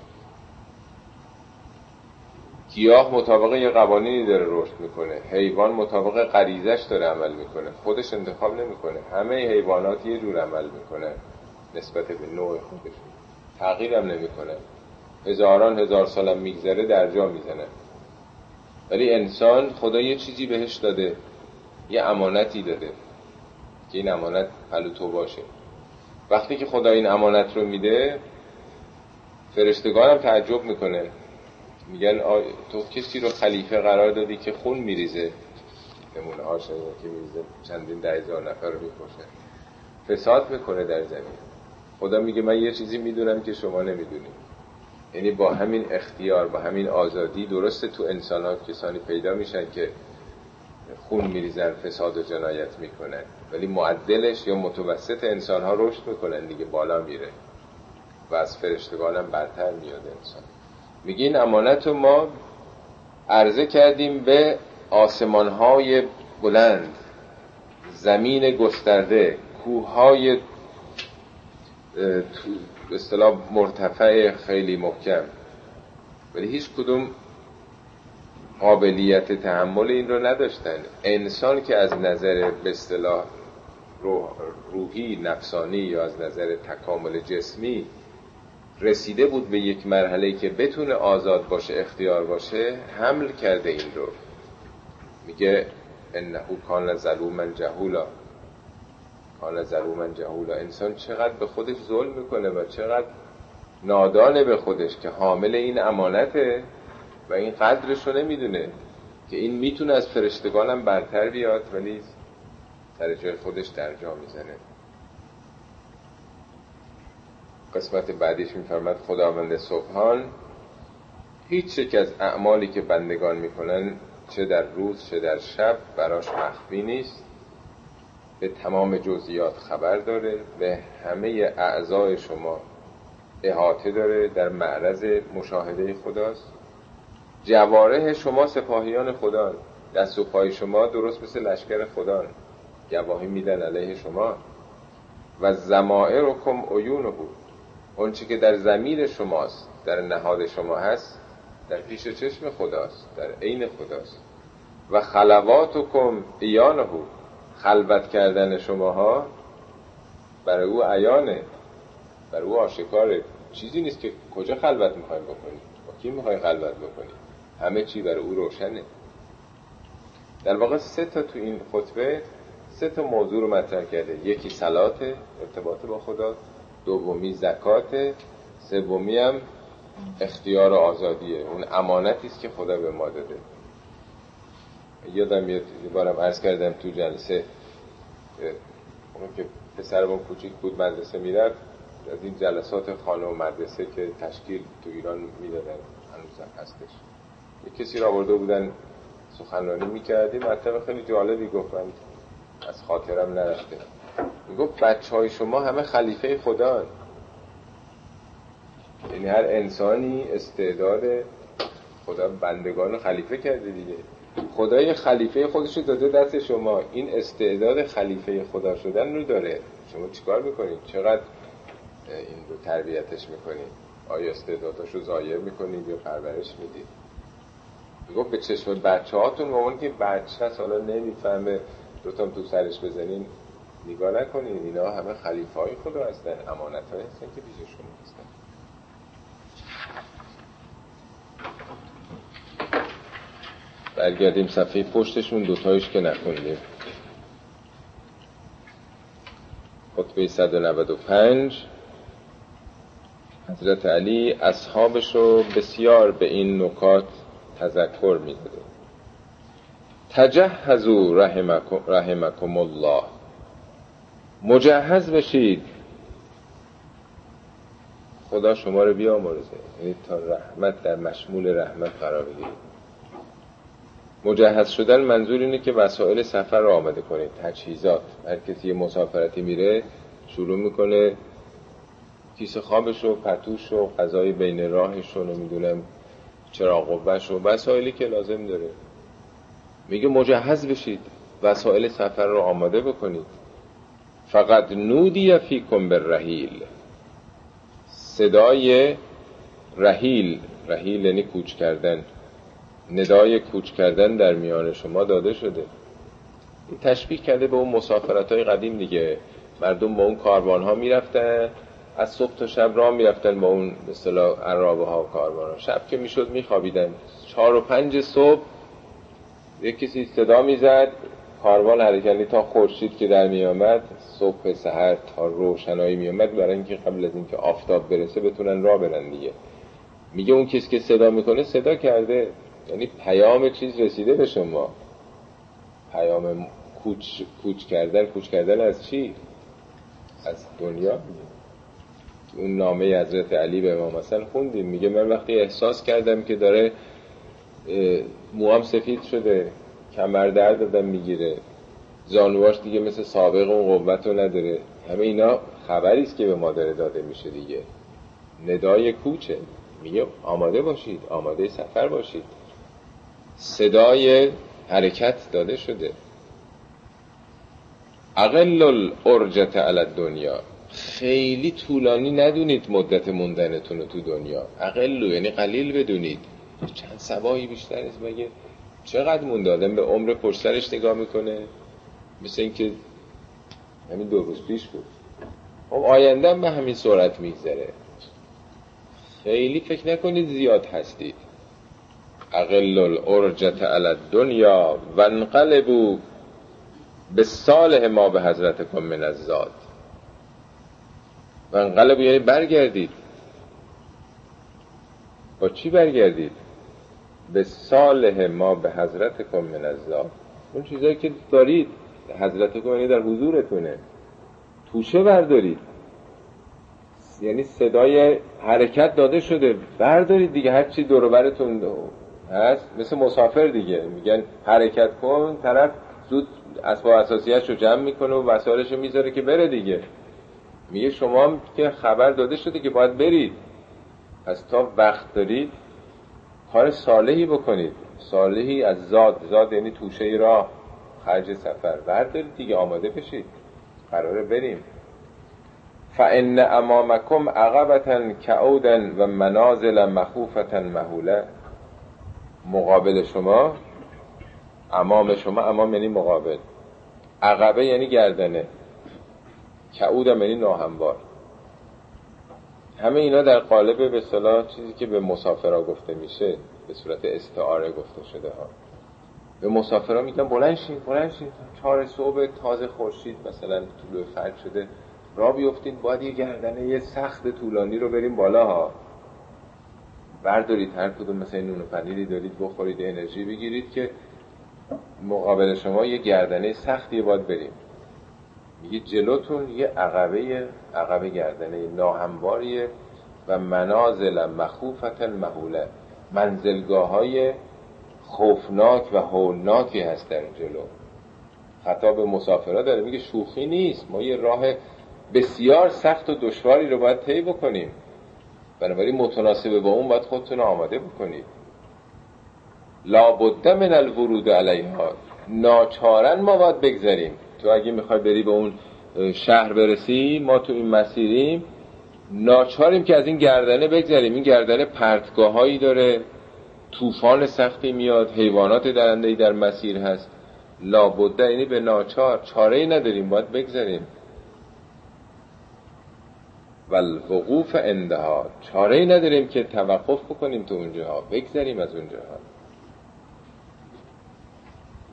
A: گیاه مطابق یه قوانینی داره رشد می‌کنه. حیوان مطابق غریزش داره عمل می‌کنه. خودش انتخاب نمی‌کنه. همه حیوانات یه جور عمل می‌کنه نسبت به نوع خودش. تغییرم نمی‌کنه. هزاران هزار سالم میگذره در جا می‌زنه. ولی انسان خدا یه چیزی بهش داده یه امانتی داده که این امانت پلو تو باشه. وقتی که خدا این امانت رو میده فرشتگانم تعجب می‌کنه. میگن تو کسی رو خلیفه قرار دادی که خون میریزه. نمونه ها که میریزه چندین ده هزار نفر رو می‌کشه. فساد می‌کنه در زمین. خدا میگه من یه چیزی می‌دونم که شما نمی‌دونید. یعنی با همین اختیار با همین آزادی درسته تو انسان ها کسانی پیدا میشن که خون میریزن فساد و جنایت می‌کنن. ولی معدلش یا متوسط انسان ها رشد می‌کنن دیگه بالا میره. و از فرشتگانم برتر میاد انسان. میگه این امانت ما عرضه کردیم به آسمان های بلند زمین گسترده کوه های اصطلاح مرتفع خیلی محکم. ولی هیچ کدوم قابلیت تحمل این رو نداشتن. انسان که از نظر به اصطلاح روحی نفسانی یا از نظر تکامل جسمی رسیده بود به یک مرحله که بتونه آزاد باشه اختیار باشه حمل کرده این رو. میگه انه کان ظلوما جهولا. کان ظلوما جهولا انسان چقدر به خودش ظلم می‌کنه و چقدر نادانه به خودش که حامل این امانته و این قدرش رو نمی‌دونه که این می‌تونه از فرشتگانم برتر بیاد ولی سر جای خودش در جا می‌زنه. قسمت بعدیش میفرمد خداوند صبحان هیچ یک از اعمالی که بندگان می‌کنن چه در روز چه در شب براش مخفی نیست. به تمام جزئیات خبر داره به همه اعضای شما احاطه داره در معرض مشاهده خداست. جواره شما سپاهیان خدا دست و پای شما درست مثل لشکر خدا گواهی میدن علیه شما. و زمائر و کم عیون بود اونچه که در زمیر شماست در نهاد شما هست در پیش چشم خداست در عین خداست. و خلوات و کم ایانه بود خلوت کردن شماها برای او عیانه. برای او آشکاره. چیزی نیست که کجا خلوت می‌خوایم بکنیم؟ با کی می‌خوایم خلوت بکنیم؟ همه چی برای او روشنه. در واقع سه تا تو این خطبه سه تا موضوع رو مطرح کرده. یکی سلات ارتباط با خدا. دومی زکات. سومی هم اختیار و آزادیه. اون امانتی است که خدا به ما داده. یادم یه بارم عرض کردم تو جلسه اون که پسرمون کوچیک بود مدرسه می‌رفت. از این جلسات خانه و مدرسه که تشکیل تو ایران می‌دادن هنوز هستش. یه کسی را آورده بودن سخنرانی می‌کردیم. مطلب خیلی جالبی گفتن از خاطرم نرفته. می‌گفت بچه های شما همه خلیفه خدا. یعنی هر انسانی استعداد خدا بندگان خلیفه کرده دیگه. خدای خلیفه خودش رو داده دست شما. این استعداد خلیفه خدا شدن رو داره. شما چیکار می‌کنید؟ چقدر این رو تربیتش می‌کنید؟ آیا استعداداش رو ضایع می‌کنید یا پرورش می‌دید؟ می‌گفت به چشم بچه هاتون مامان که بچه هست حالا نمی‌فهمه دوتام تو سرش بزنین نگاه نکنین. اینا همه خلیفه های خدا هستن امانت هستن که پیش شما هستن. برگردیم صفحه پشتشون دوتایش که نخوندیم. خطبه 195 حضرت علی اصحابش رو بسیار به این نکات تذکر می‌داده. تجهزو رحمکم, رحمکم الله مجهز بشید. خدا شما رو بیامرزه. یعنی تا رحمت در مشمول رحمت قرار بگیرید. مجهز شدن منظور اینه که وسایل سفر رو آماده کنید. تجهیزات. هر کسی مسافرتی میره شروع می‌کنه کیسه خوابش و پتوش و غذای بین راهش رو نمی‌دونم چراغ قوهش و وسایلی که لازم داره. میگه مجهز بشید. وسایل سفر رو آماده بکنید. فقط نودی فیکم به رحیل صدای رحیل. رحیل یعنی کوچ کردن. ندای کوچ کردن در میان شما داده شده. این تشبیه کرده به اون مسافرت های قدیم دیگه. مردم با اون کاروان ها می‌رفتن از صبح تا شب راه می‌رفتن با اون مثلا عرابه ها و کاروان ها شب که می‌شد میخوابیدن. چهار و پنج صبح یک کسی صدا می‌زد کاروان یعنی تا خورشید که در میامد صبح سحر تا روشنایی میامد برای اینکه قبل از اینکه آفتاب برسه بتونن راه برن دیگه. میگه اون کسی که صدا می‌کنه صدا کرده. یعنی پیام چیز رسیده به شما. پیام کوچ, کوچ کردن کوچ کردن از چی؟ از دنیا؟ اون نامه حضرت علی به امام حسن خوندیم. میگه من وقتی احساس کردم که داره موام سفید شده کمر درد دادم می‌گیره. زانواش دیگه مثل سابق اون قوت رو نداره. همه اینا خبری است که به ما داره داده میشه دیگه. ندای کوچه. میگه آماده باشید آماده سفر باشید. صدای حرکت داده شده. اقل الارجت علی دنیا خیلی طولانی ندونید مدت موندنتون تو دنیا. اقلو یعنی قلیل بدونید. چند سبایی بیشتر است مگه؟ چقدر مونده آدم به عمر پشترش نگاه می‌کنه؟ مثل اینکه همین دو روز پیش بود. خب آینده به همین سرعت میگذره. خیلی فکر نکنید زیاد هستید. اقل الارجت علی دنیا و انقلبو به صالح ما به حضرت کن من از و انقلبو یعنی برگردید. با چی برگردید؟ به صالح ما به حضرت کن من از اون چیزایی که دارید حضرت کن یعنی در حضورتونه. توشه بردارید. یعنی صدای حرکت داده شده. بردارید دیگه هر چی دور برتون هست؟ مثل مسافر دیگه. میگن حرکت کن طرف زود اسباب اساسیش رو جمع می‌کنه و وسایلش رو می‌ذاره که بره دیگه. میگه شما که خبر داده شده که باید برید. پس تا وقت دارید کار صالحی بکنید. صالحی از زاد زاد یعنی توشه راه. خرج سفر. بردارید دیگه آماده بشید. قراره بریم. فان امامکم عقبتا کعودا و منازل مخوفتا مهوله مقابل شما امام شما امام یعنی مقابل. عقبه یعنی گردنه. کعود یعنی ناهموار. همه اینا در قالب به صلاح چیزی که به مسافرها گفته میشه به صورت استعاره گفته شده ها. به مسافرها میگن بلند شین بلند شین. چهار صبح تازه خورشید مثلا طول فرد شده. را بیفتین باید یه گردنه یه سخت طولانی رو بریم بالا ها. بردارید هر کدوم مثل نون و پنیری دارید بخورید انرژی بگیرید که مقابل شما یه گردنه سختی باید بریم. میگه جلوتون یه عقبه عقبه گردنه ناهمواریه و منازل مخوفت محوله منزلگاه های خوفناک و هولناکی هست در جلو. خطاب مسافرها داره میگه شوخی نیست. ما یه راه بسیار سخت و دشواری رو باید طی بکنیم. بنابراین متناسب با اون باید خودتون آماده بکنید لابد من الورود علیها. ناچارن ما باید بگذاریم تو اگه می‌خوای بری به اون شهر برسی ما تو این مسیریم. ناچاریم که از این گردنه بگذاریم این گردنه پرتگاه هایی داره. طوفان سختی میاد. حیوانات درنده در مسیر هست. لابده یعنی به ناچار. چاره ای نداریم. باید بگذاریم و الوقوف اندها چاره ای نداریم که توقف بکنیم تو اونجاها. بگذاریم از اونجاها.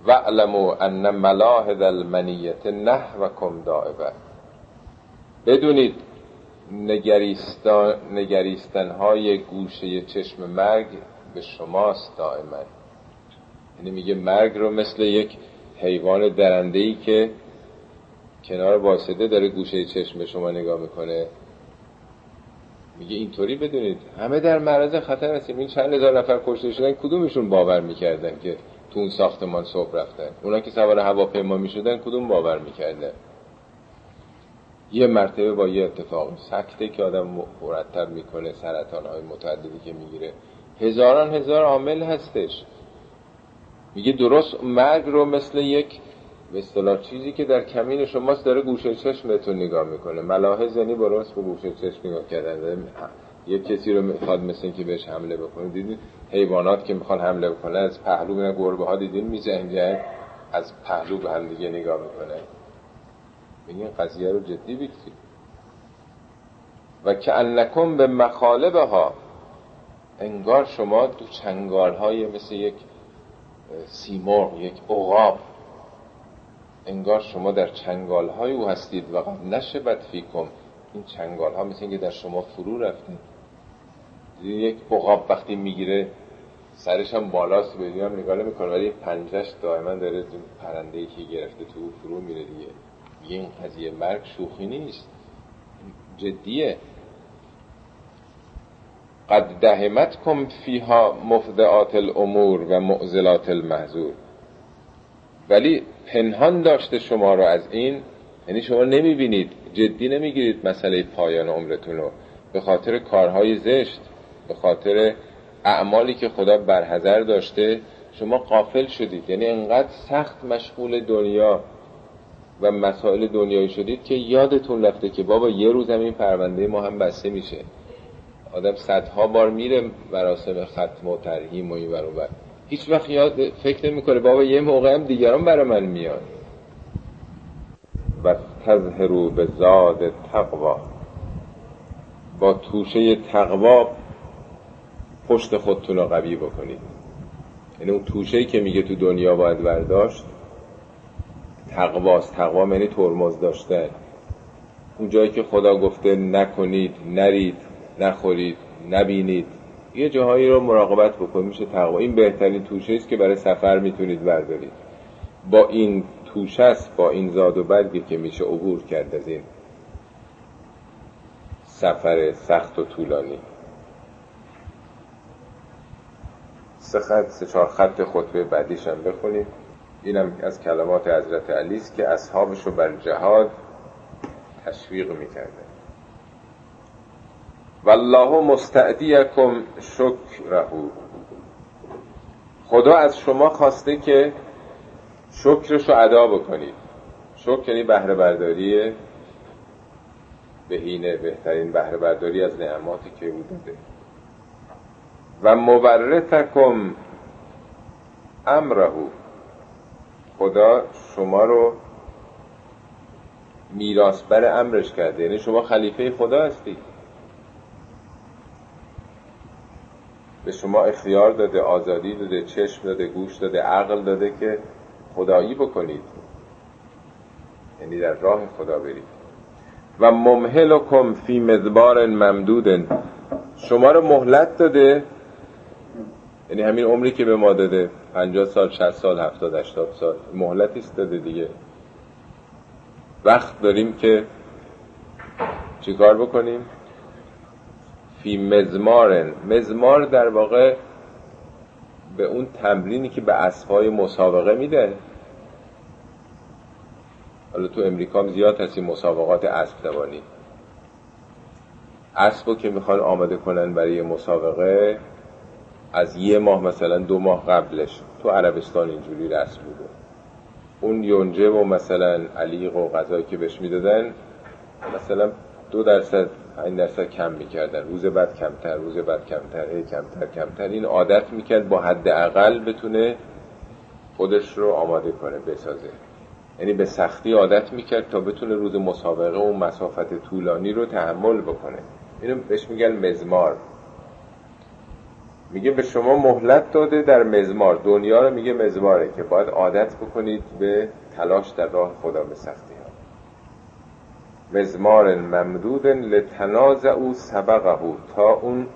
A: وعلموا ان ملاحظ المنیت نحوکم دائبه. بدونید نگریستان های گوشه چشم مرگ به شماست دائما. یعنی میگه مرگ رو مثل یک حیوان درنده ای که کنار واسطه داره گوشه چشم به شما نگاه می‌کنه. میگه اینطوری بدونید. همه در معرض خطر هستیم. این چند هزار نفر کشته شدن کدومشون باور می‌کردن که تو اون ساختمان صبح رفتن؟ اونا که سوار هواپیما می شدن کدوم باور می‌کردن؟ یه مرتبه با یه اتفاق سکته که آدم مرتب می‌کنه سرطان های متعددی که می‌گیره. هزاران هزار عامل هستش. میگه درست مرگ رو مثل یک به چیزی که در کمین شماست داره گوشه چشمتون نگاه می‌کنه. ملاحظ یعنی راست به گوشه چشم نگاه کردن. یک کسی رو می‌خواد مثل که بهش حمله بکنه. دیدید حیوانات که می‌خوان حمله بکنه از پهلو میرن گربه ها دیدین میزنگن از پهلو به هم دیگه نگاه می‌کنه این قضیه رو جدی بگیرید. و که انکم به مخالبه ها انگار شما تو چنگال های مثل یک سیمرغ یک عقاب انگار شما در چنگال های او هستید و قد نشبت فیکم. این چنگال ها مثل اینکه در شما فرو رفتید یک عقاب وقتی می‌گیره سرش هم بالاست بدیم نگاه نمی‌کنه ولی پنجش دائما داره پرنده ای که گرفته تو فرو میره دیگه. این قضیه مرگ شوخی نیست. جدیه. قد دهمت کم فیها مفدعات الامور و معزلات المحضور. ولی پنهان داشته شما رو از این یعنی شما نمی‌بینید جدی نمی‌گیرید مسئله پایان عمرتون رو. به خاطر کارهای زشت به خاطر اعمالی که خدا برحضر داشته شما قافل شدید. یعنی انقدر سخت مشغول دنیا و مسائل دنیایی شدید که یادتون رفته که بابا یه روز این پرونده ما هم بسته میشه. آدم صدها بار میره مراسم ختم و ترهیم و این بر هیچ وقت فکر نمی‌کنه بابا یه موقع هم دیگران برای من میاد و تظهرو به زاد تقوا. با توشه تقوا پشت خودتون رو قوی بکنید. یعنی اون توشه که میگه تو دنیا باید برداشت تقواست. تقوا یعنی ترمز داشته. اون جایی که خدا گفته نکنید نرید نخورید نبینید. یه جاهایی رو مراقبت بکنید میشه تقوا. این بهترین توشه است که برای سفر می‌تونید بردارید. با این توشه است با این زاد و برگی که میشه عبور کرد از این سفر سخت و طولانی. سه خط سه چهار خط خطبه بعدیش هم بخونیم اینم از کلمات حضرت علی است که اصحابش رو بر جهاد تشویق می‌کرده. والله مستعدیکم شکرهو. خدا از شما خواسته که شکرش رو ادا بکنید. شکر یعنی بهره برداری بهینه بهترین بهره برداری از نعماتی که او داده. و مورثکم امرهو. خدا شما رو میراث بر امرش کرده. یعنی شما خلیفه خدا هستید به شما اختیار داده آزادی داده چشم داده گوش داده عقل داده که خدایی بکنید. یعنی در راه خدا برید. و ممهلکم فی مدبار ممدود. شما رو مهلت داده. یعنی همین عمری که به ما داده. 50 سال 60 سال 70 80 سال. مهلتی است داده دیگه. وقت داریم که چیکار بکنیم؟ فی مزمارن مزمار در واقع به اون تمرینی که به اسبای مسابقه میده. حالا تو امریکا هم زیاد هستی مسابقات اسب دوانی اسبو که می‌خوان آماده کنن برای مسابقه از یه ماه مثلا دو ماه قبلش. تو عربستان اینجوری رسم بوده اون یونجه و مثلا علیق و غذایی که بهش می‌دادن مثلا دو درصد این درصد کم می‌کردن. روز بعد کمتر روز بعد کمتر هی کمتر کمتر. این عادت می‌کرد با حد اقل بتونه خودش رو آماده کنه بسازه. یعنی به سختی عادت می‌کرد تا بتونه روز مسابقه و مسافت طولانی رو تحمل بکنه. اینو بهش میگن مزمار. میگه به شما مهلت داده در مزمار. دنیا رو میگه مزماره که باید عادت بکنید به تلاش در راه خدا به سختی. مزمار ممدود او سبقه تا اون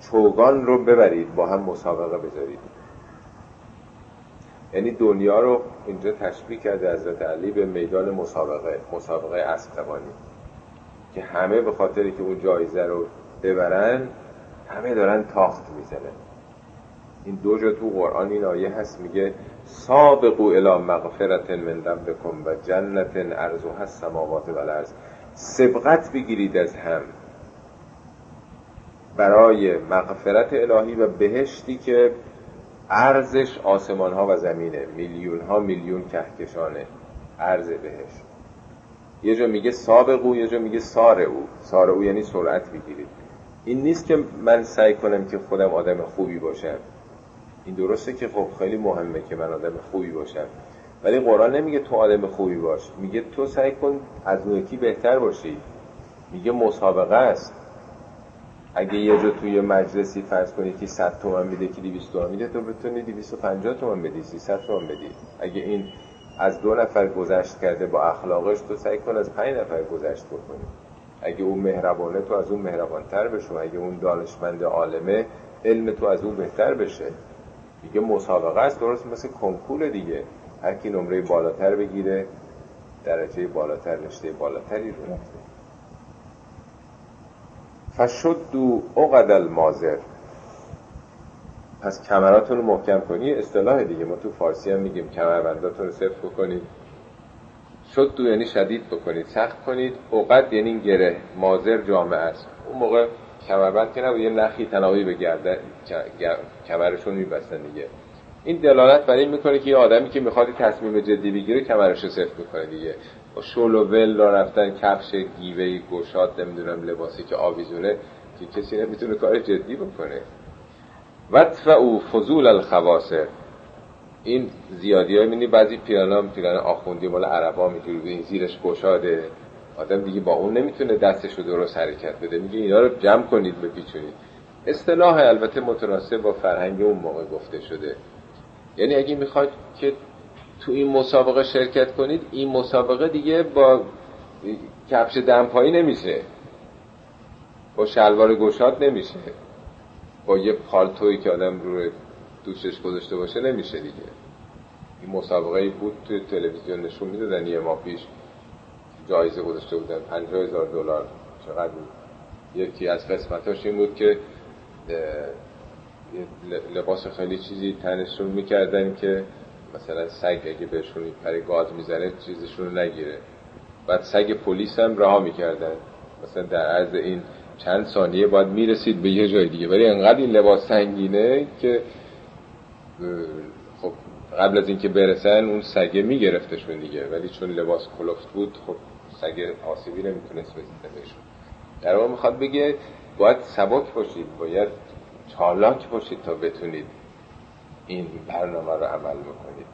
A: چوگان رو ببرید با هم مسابقه بذارید. یعنی دنیا رو اینجا تشبیه کرده حضرت علی به میدان مسابقه مسابقه اسب که همه به خاطری که اون جایزه رو ببرن همه دارن تاخت می‌زنن. این دو جا تو قرآن این آیه هست میگه سابقو الى مغفرت من ربکم و جنت ارزو هست سماوات و الارض. سبقت بگیرید از هم. برای مغفرت الهی و بهشتی که ارزش آسمان ها و زمینه. میلیون ها میلیون کهکشانه ارز بهشت. یه جا میگه سابقو یه جا میگه سار او سار او یعنی سرعت بگیرید. این نیست که من سعی کنم که خودم آدم خوبی باشم. این درسته که خب خیلی مهمه که من آدم خوبی باشم. ولی قرآن نمیگه تو آدم خوبی باش. میگه تو سعی کن از اون بهتر باشی. میگه مسابقه است. اگه یه جا توی مجلسی فرض کنی که 100 تومن میده که 200 تومن میده تو بتونی 250 تومن بدی 300 تومن بدی. اگه این از دو نفر گذشت کرده با اخلاقش تو سعی کن از پنج نفر گذشت بکنی. اگه اون مهربانه تو از اون مهربانتر بشو. اگه اون دانشمند عالمه علم تو از اون بهتر بشه. دیگه مسابقه است درست مثل کنکور دیگه. هر کی نمره بالاتر بگیره درجه بالاتر رشته بالاتری رو رفته. فشدو عقد المازر پس کمراتون رو محکم کنی اصطلاح دیگه. ما تو فارسی هم میگیم کمربنداتون رو صفر بکنید. شد دو یعنی شدید بکنید سخت کنید. عقد یعنی گره. مازر جامعه است. اون موقع کمربند که نبود یه نخی تناوی به گرده کمرشون میبستن دیگه. این دلالت برای این می‌کنه که یه آدمی که می‌خواد تصمیم جدی بگیره کمرش صفر می‌کنه دیگه. با شل و ول را رفتن کفش گیوه گشاد نمی‌دونم لباسی که آویزونه که کسی نمی‌تونه کار جدی بکنه. وطف او فضول الخواسر این زیادی های می‌دونی بعضی پیرانا پیران آخوندی مال عربا میجوری این زیرش گشاده. آدم دیگه با اون نمی‌تونه دستش رو درست حرکت بده. میگه اینا رو جمع کنید بپیچونید. اصطلاح البته متناسب با فرهنگ اون موقع گفته شده. یعنی اگه می‌خواید که تو این مسابقه شرکت کنید این مسابقه دیگه با کفش دمپایی نمیشه. با شلوار گشاد نمیشه. با یه پالتویی که آدم روی دوشش گذاشته باشه نمیشه دیگه. این مسابقه بود توی تلویزیون نشون می‌دادن یه ماه پیش جایزه گذاشته بودن. پنجاه هزار دلار. چقدر بود؟ یکی از قسمتاش این بود که لباس خیلی چیزی تنشون می‌کردن که مثلا سگ اگه بهشون پر گاز می‌زنه چیزشون رو نگیره. بعد سگ پلیس هم رها می‌کردن. مثلا در عرض این چند ثانیه باید می‌رسید به یه جای دیگه. ولی انقدر این لباس سنگینه که خب قبل از اینکه برسن اون سگه میگرفتشون دیگه. ولی چون لباس کلفت بود خب سگه آسیبی نمی‌تونست بزنه بهشون. در واقع می‌خواد بگه باید سبک باشید. باید چالاک باشید تا بتونید این برنامه رو عمل بکنید.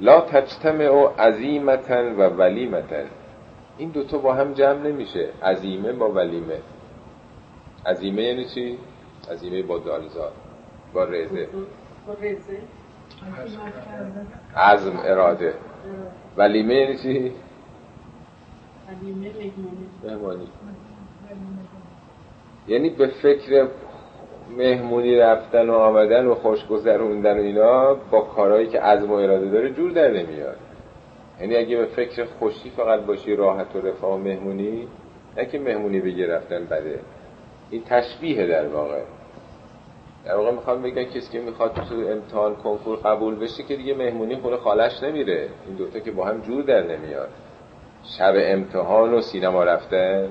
A: لا تجتمع عظیمتن و ولیمتن این دوتا با هم جمع نمیشه. عظیمه با ولیمه. عظیمه یعنی چی؟ عظیمه با دالزار. با رزه. عزم اراده. ولیمه یعنی چی؟ مهمانی. یعنی به فکر مهمونی رفتن و آمدن و خوش گذروندن و اینا با کارهایی که عزم و اراده داره جور در نمیاد. یعنی اگه به فکر خوشی فقط باشی راحت و رفاه و مهمونی نه که مهمونی بگی رفتن بده. این تشبیه در واقع. در واقع می‌خوام بگم کسی که می‌خواد تو امتحان کنکور قبول بشه که دیگه مهمونی خونه خالش نمیره. این دوتا که با هم جور در نمیاد. شب امتحان و سینما رفتن.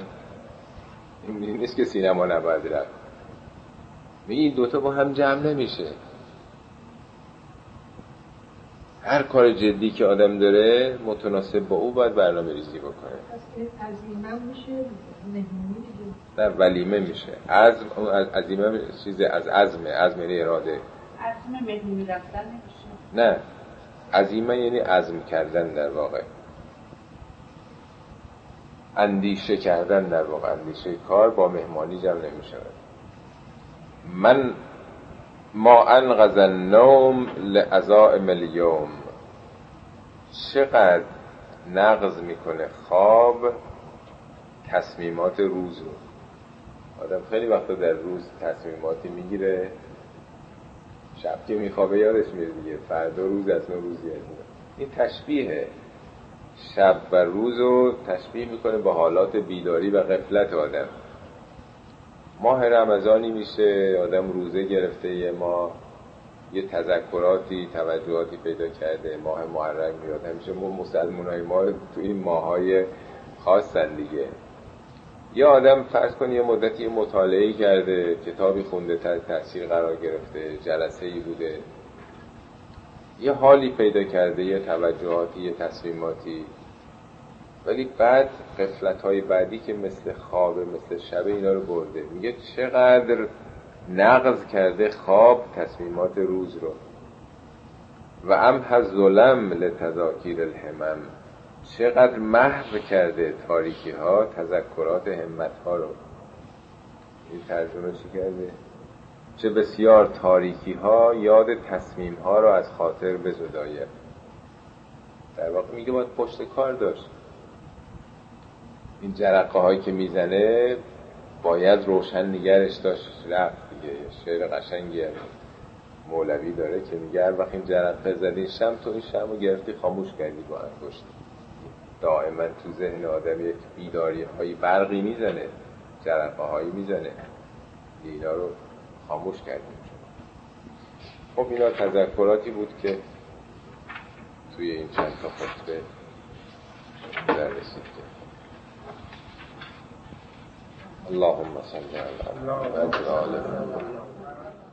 A: این نیست که سینما نباید رفت. این دوتا با هم جمع نمیشه. هر کار جدی که آدم داره متناسب با او باید برنامه ریزی بکنه. در ولیمه میشه. عزم عزیمه چیز از عزمه عزم یعنی اراده.
B: عزم مهمونی رفتن نمیشه.
A: نه عزیمه یعنی عزم کردن در واقع. اندیشه کردن در واقع. اندیشه کار با مهمانی جمع نمیشه من ما انقذ النوم لعزائم اليوم. چقدر نقض می‌کنه خواب تصمیمات روز رو. آدم خیلی وقتا در روز تصمیماتی می‌گیره. شب که میخوابه یادش میره دیگه. فردا روز اصلا روزی این تشبیه شب و روز رو تشبیه می‌کنه با حالات بیداری و غفلت آدم. ماه رمضانی میشه آدم روزه گرفته یه ما یه تذکراتی توجهاتی پیدا کرده ماه محرم میاد. همیشه ما مسلمان های ما تو این ماه های خاصن دیگه. یه آدم فرض کن یه مدتی مطالعه کرده کتابی خونده تاثیر قرار گرفته جلسه ای بوده. یه حالی پیدا کرده یه توجهاتی یه تصمیماتی. ولی بعد قفلت های بعدی که مثل خوابه مثل شب اینا رو برده میگه چقدر نقض کرده خواب تصمیمات روز رو. و ام ظلم لتذاکیر الهمم. چقدر محو کرده تاریکی ها تذکرات همت ها رو. این ترجمه چی کرده؟ چه بسیار تاریکی ها یاد تصمیم ها رو از خاطر بزداید. در واقع میگه باید پشت کار داشت. این جرقه هایی که می‌زنه باید روشن نگرش داشت رفت دیگه. شعر قشنگی مولوی داره که میگه وقت این جرقه زدی شم تو این شم رو گرفتی خاموش کردی با انگشت دائما تو ذهن آدم یک بیداری های برقی می‌زنه جرقه هایی می‌زنه. اینا رو خاموش کردیم خب اینا تذکراتی بود که توی این چند تا خطبه در رسید. اللهم صل على محمد وعلى آل محمد.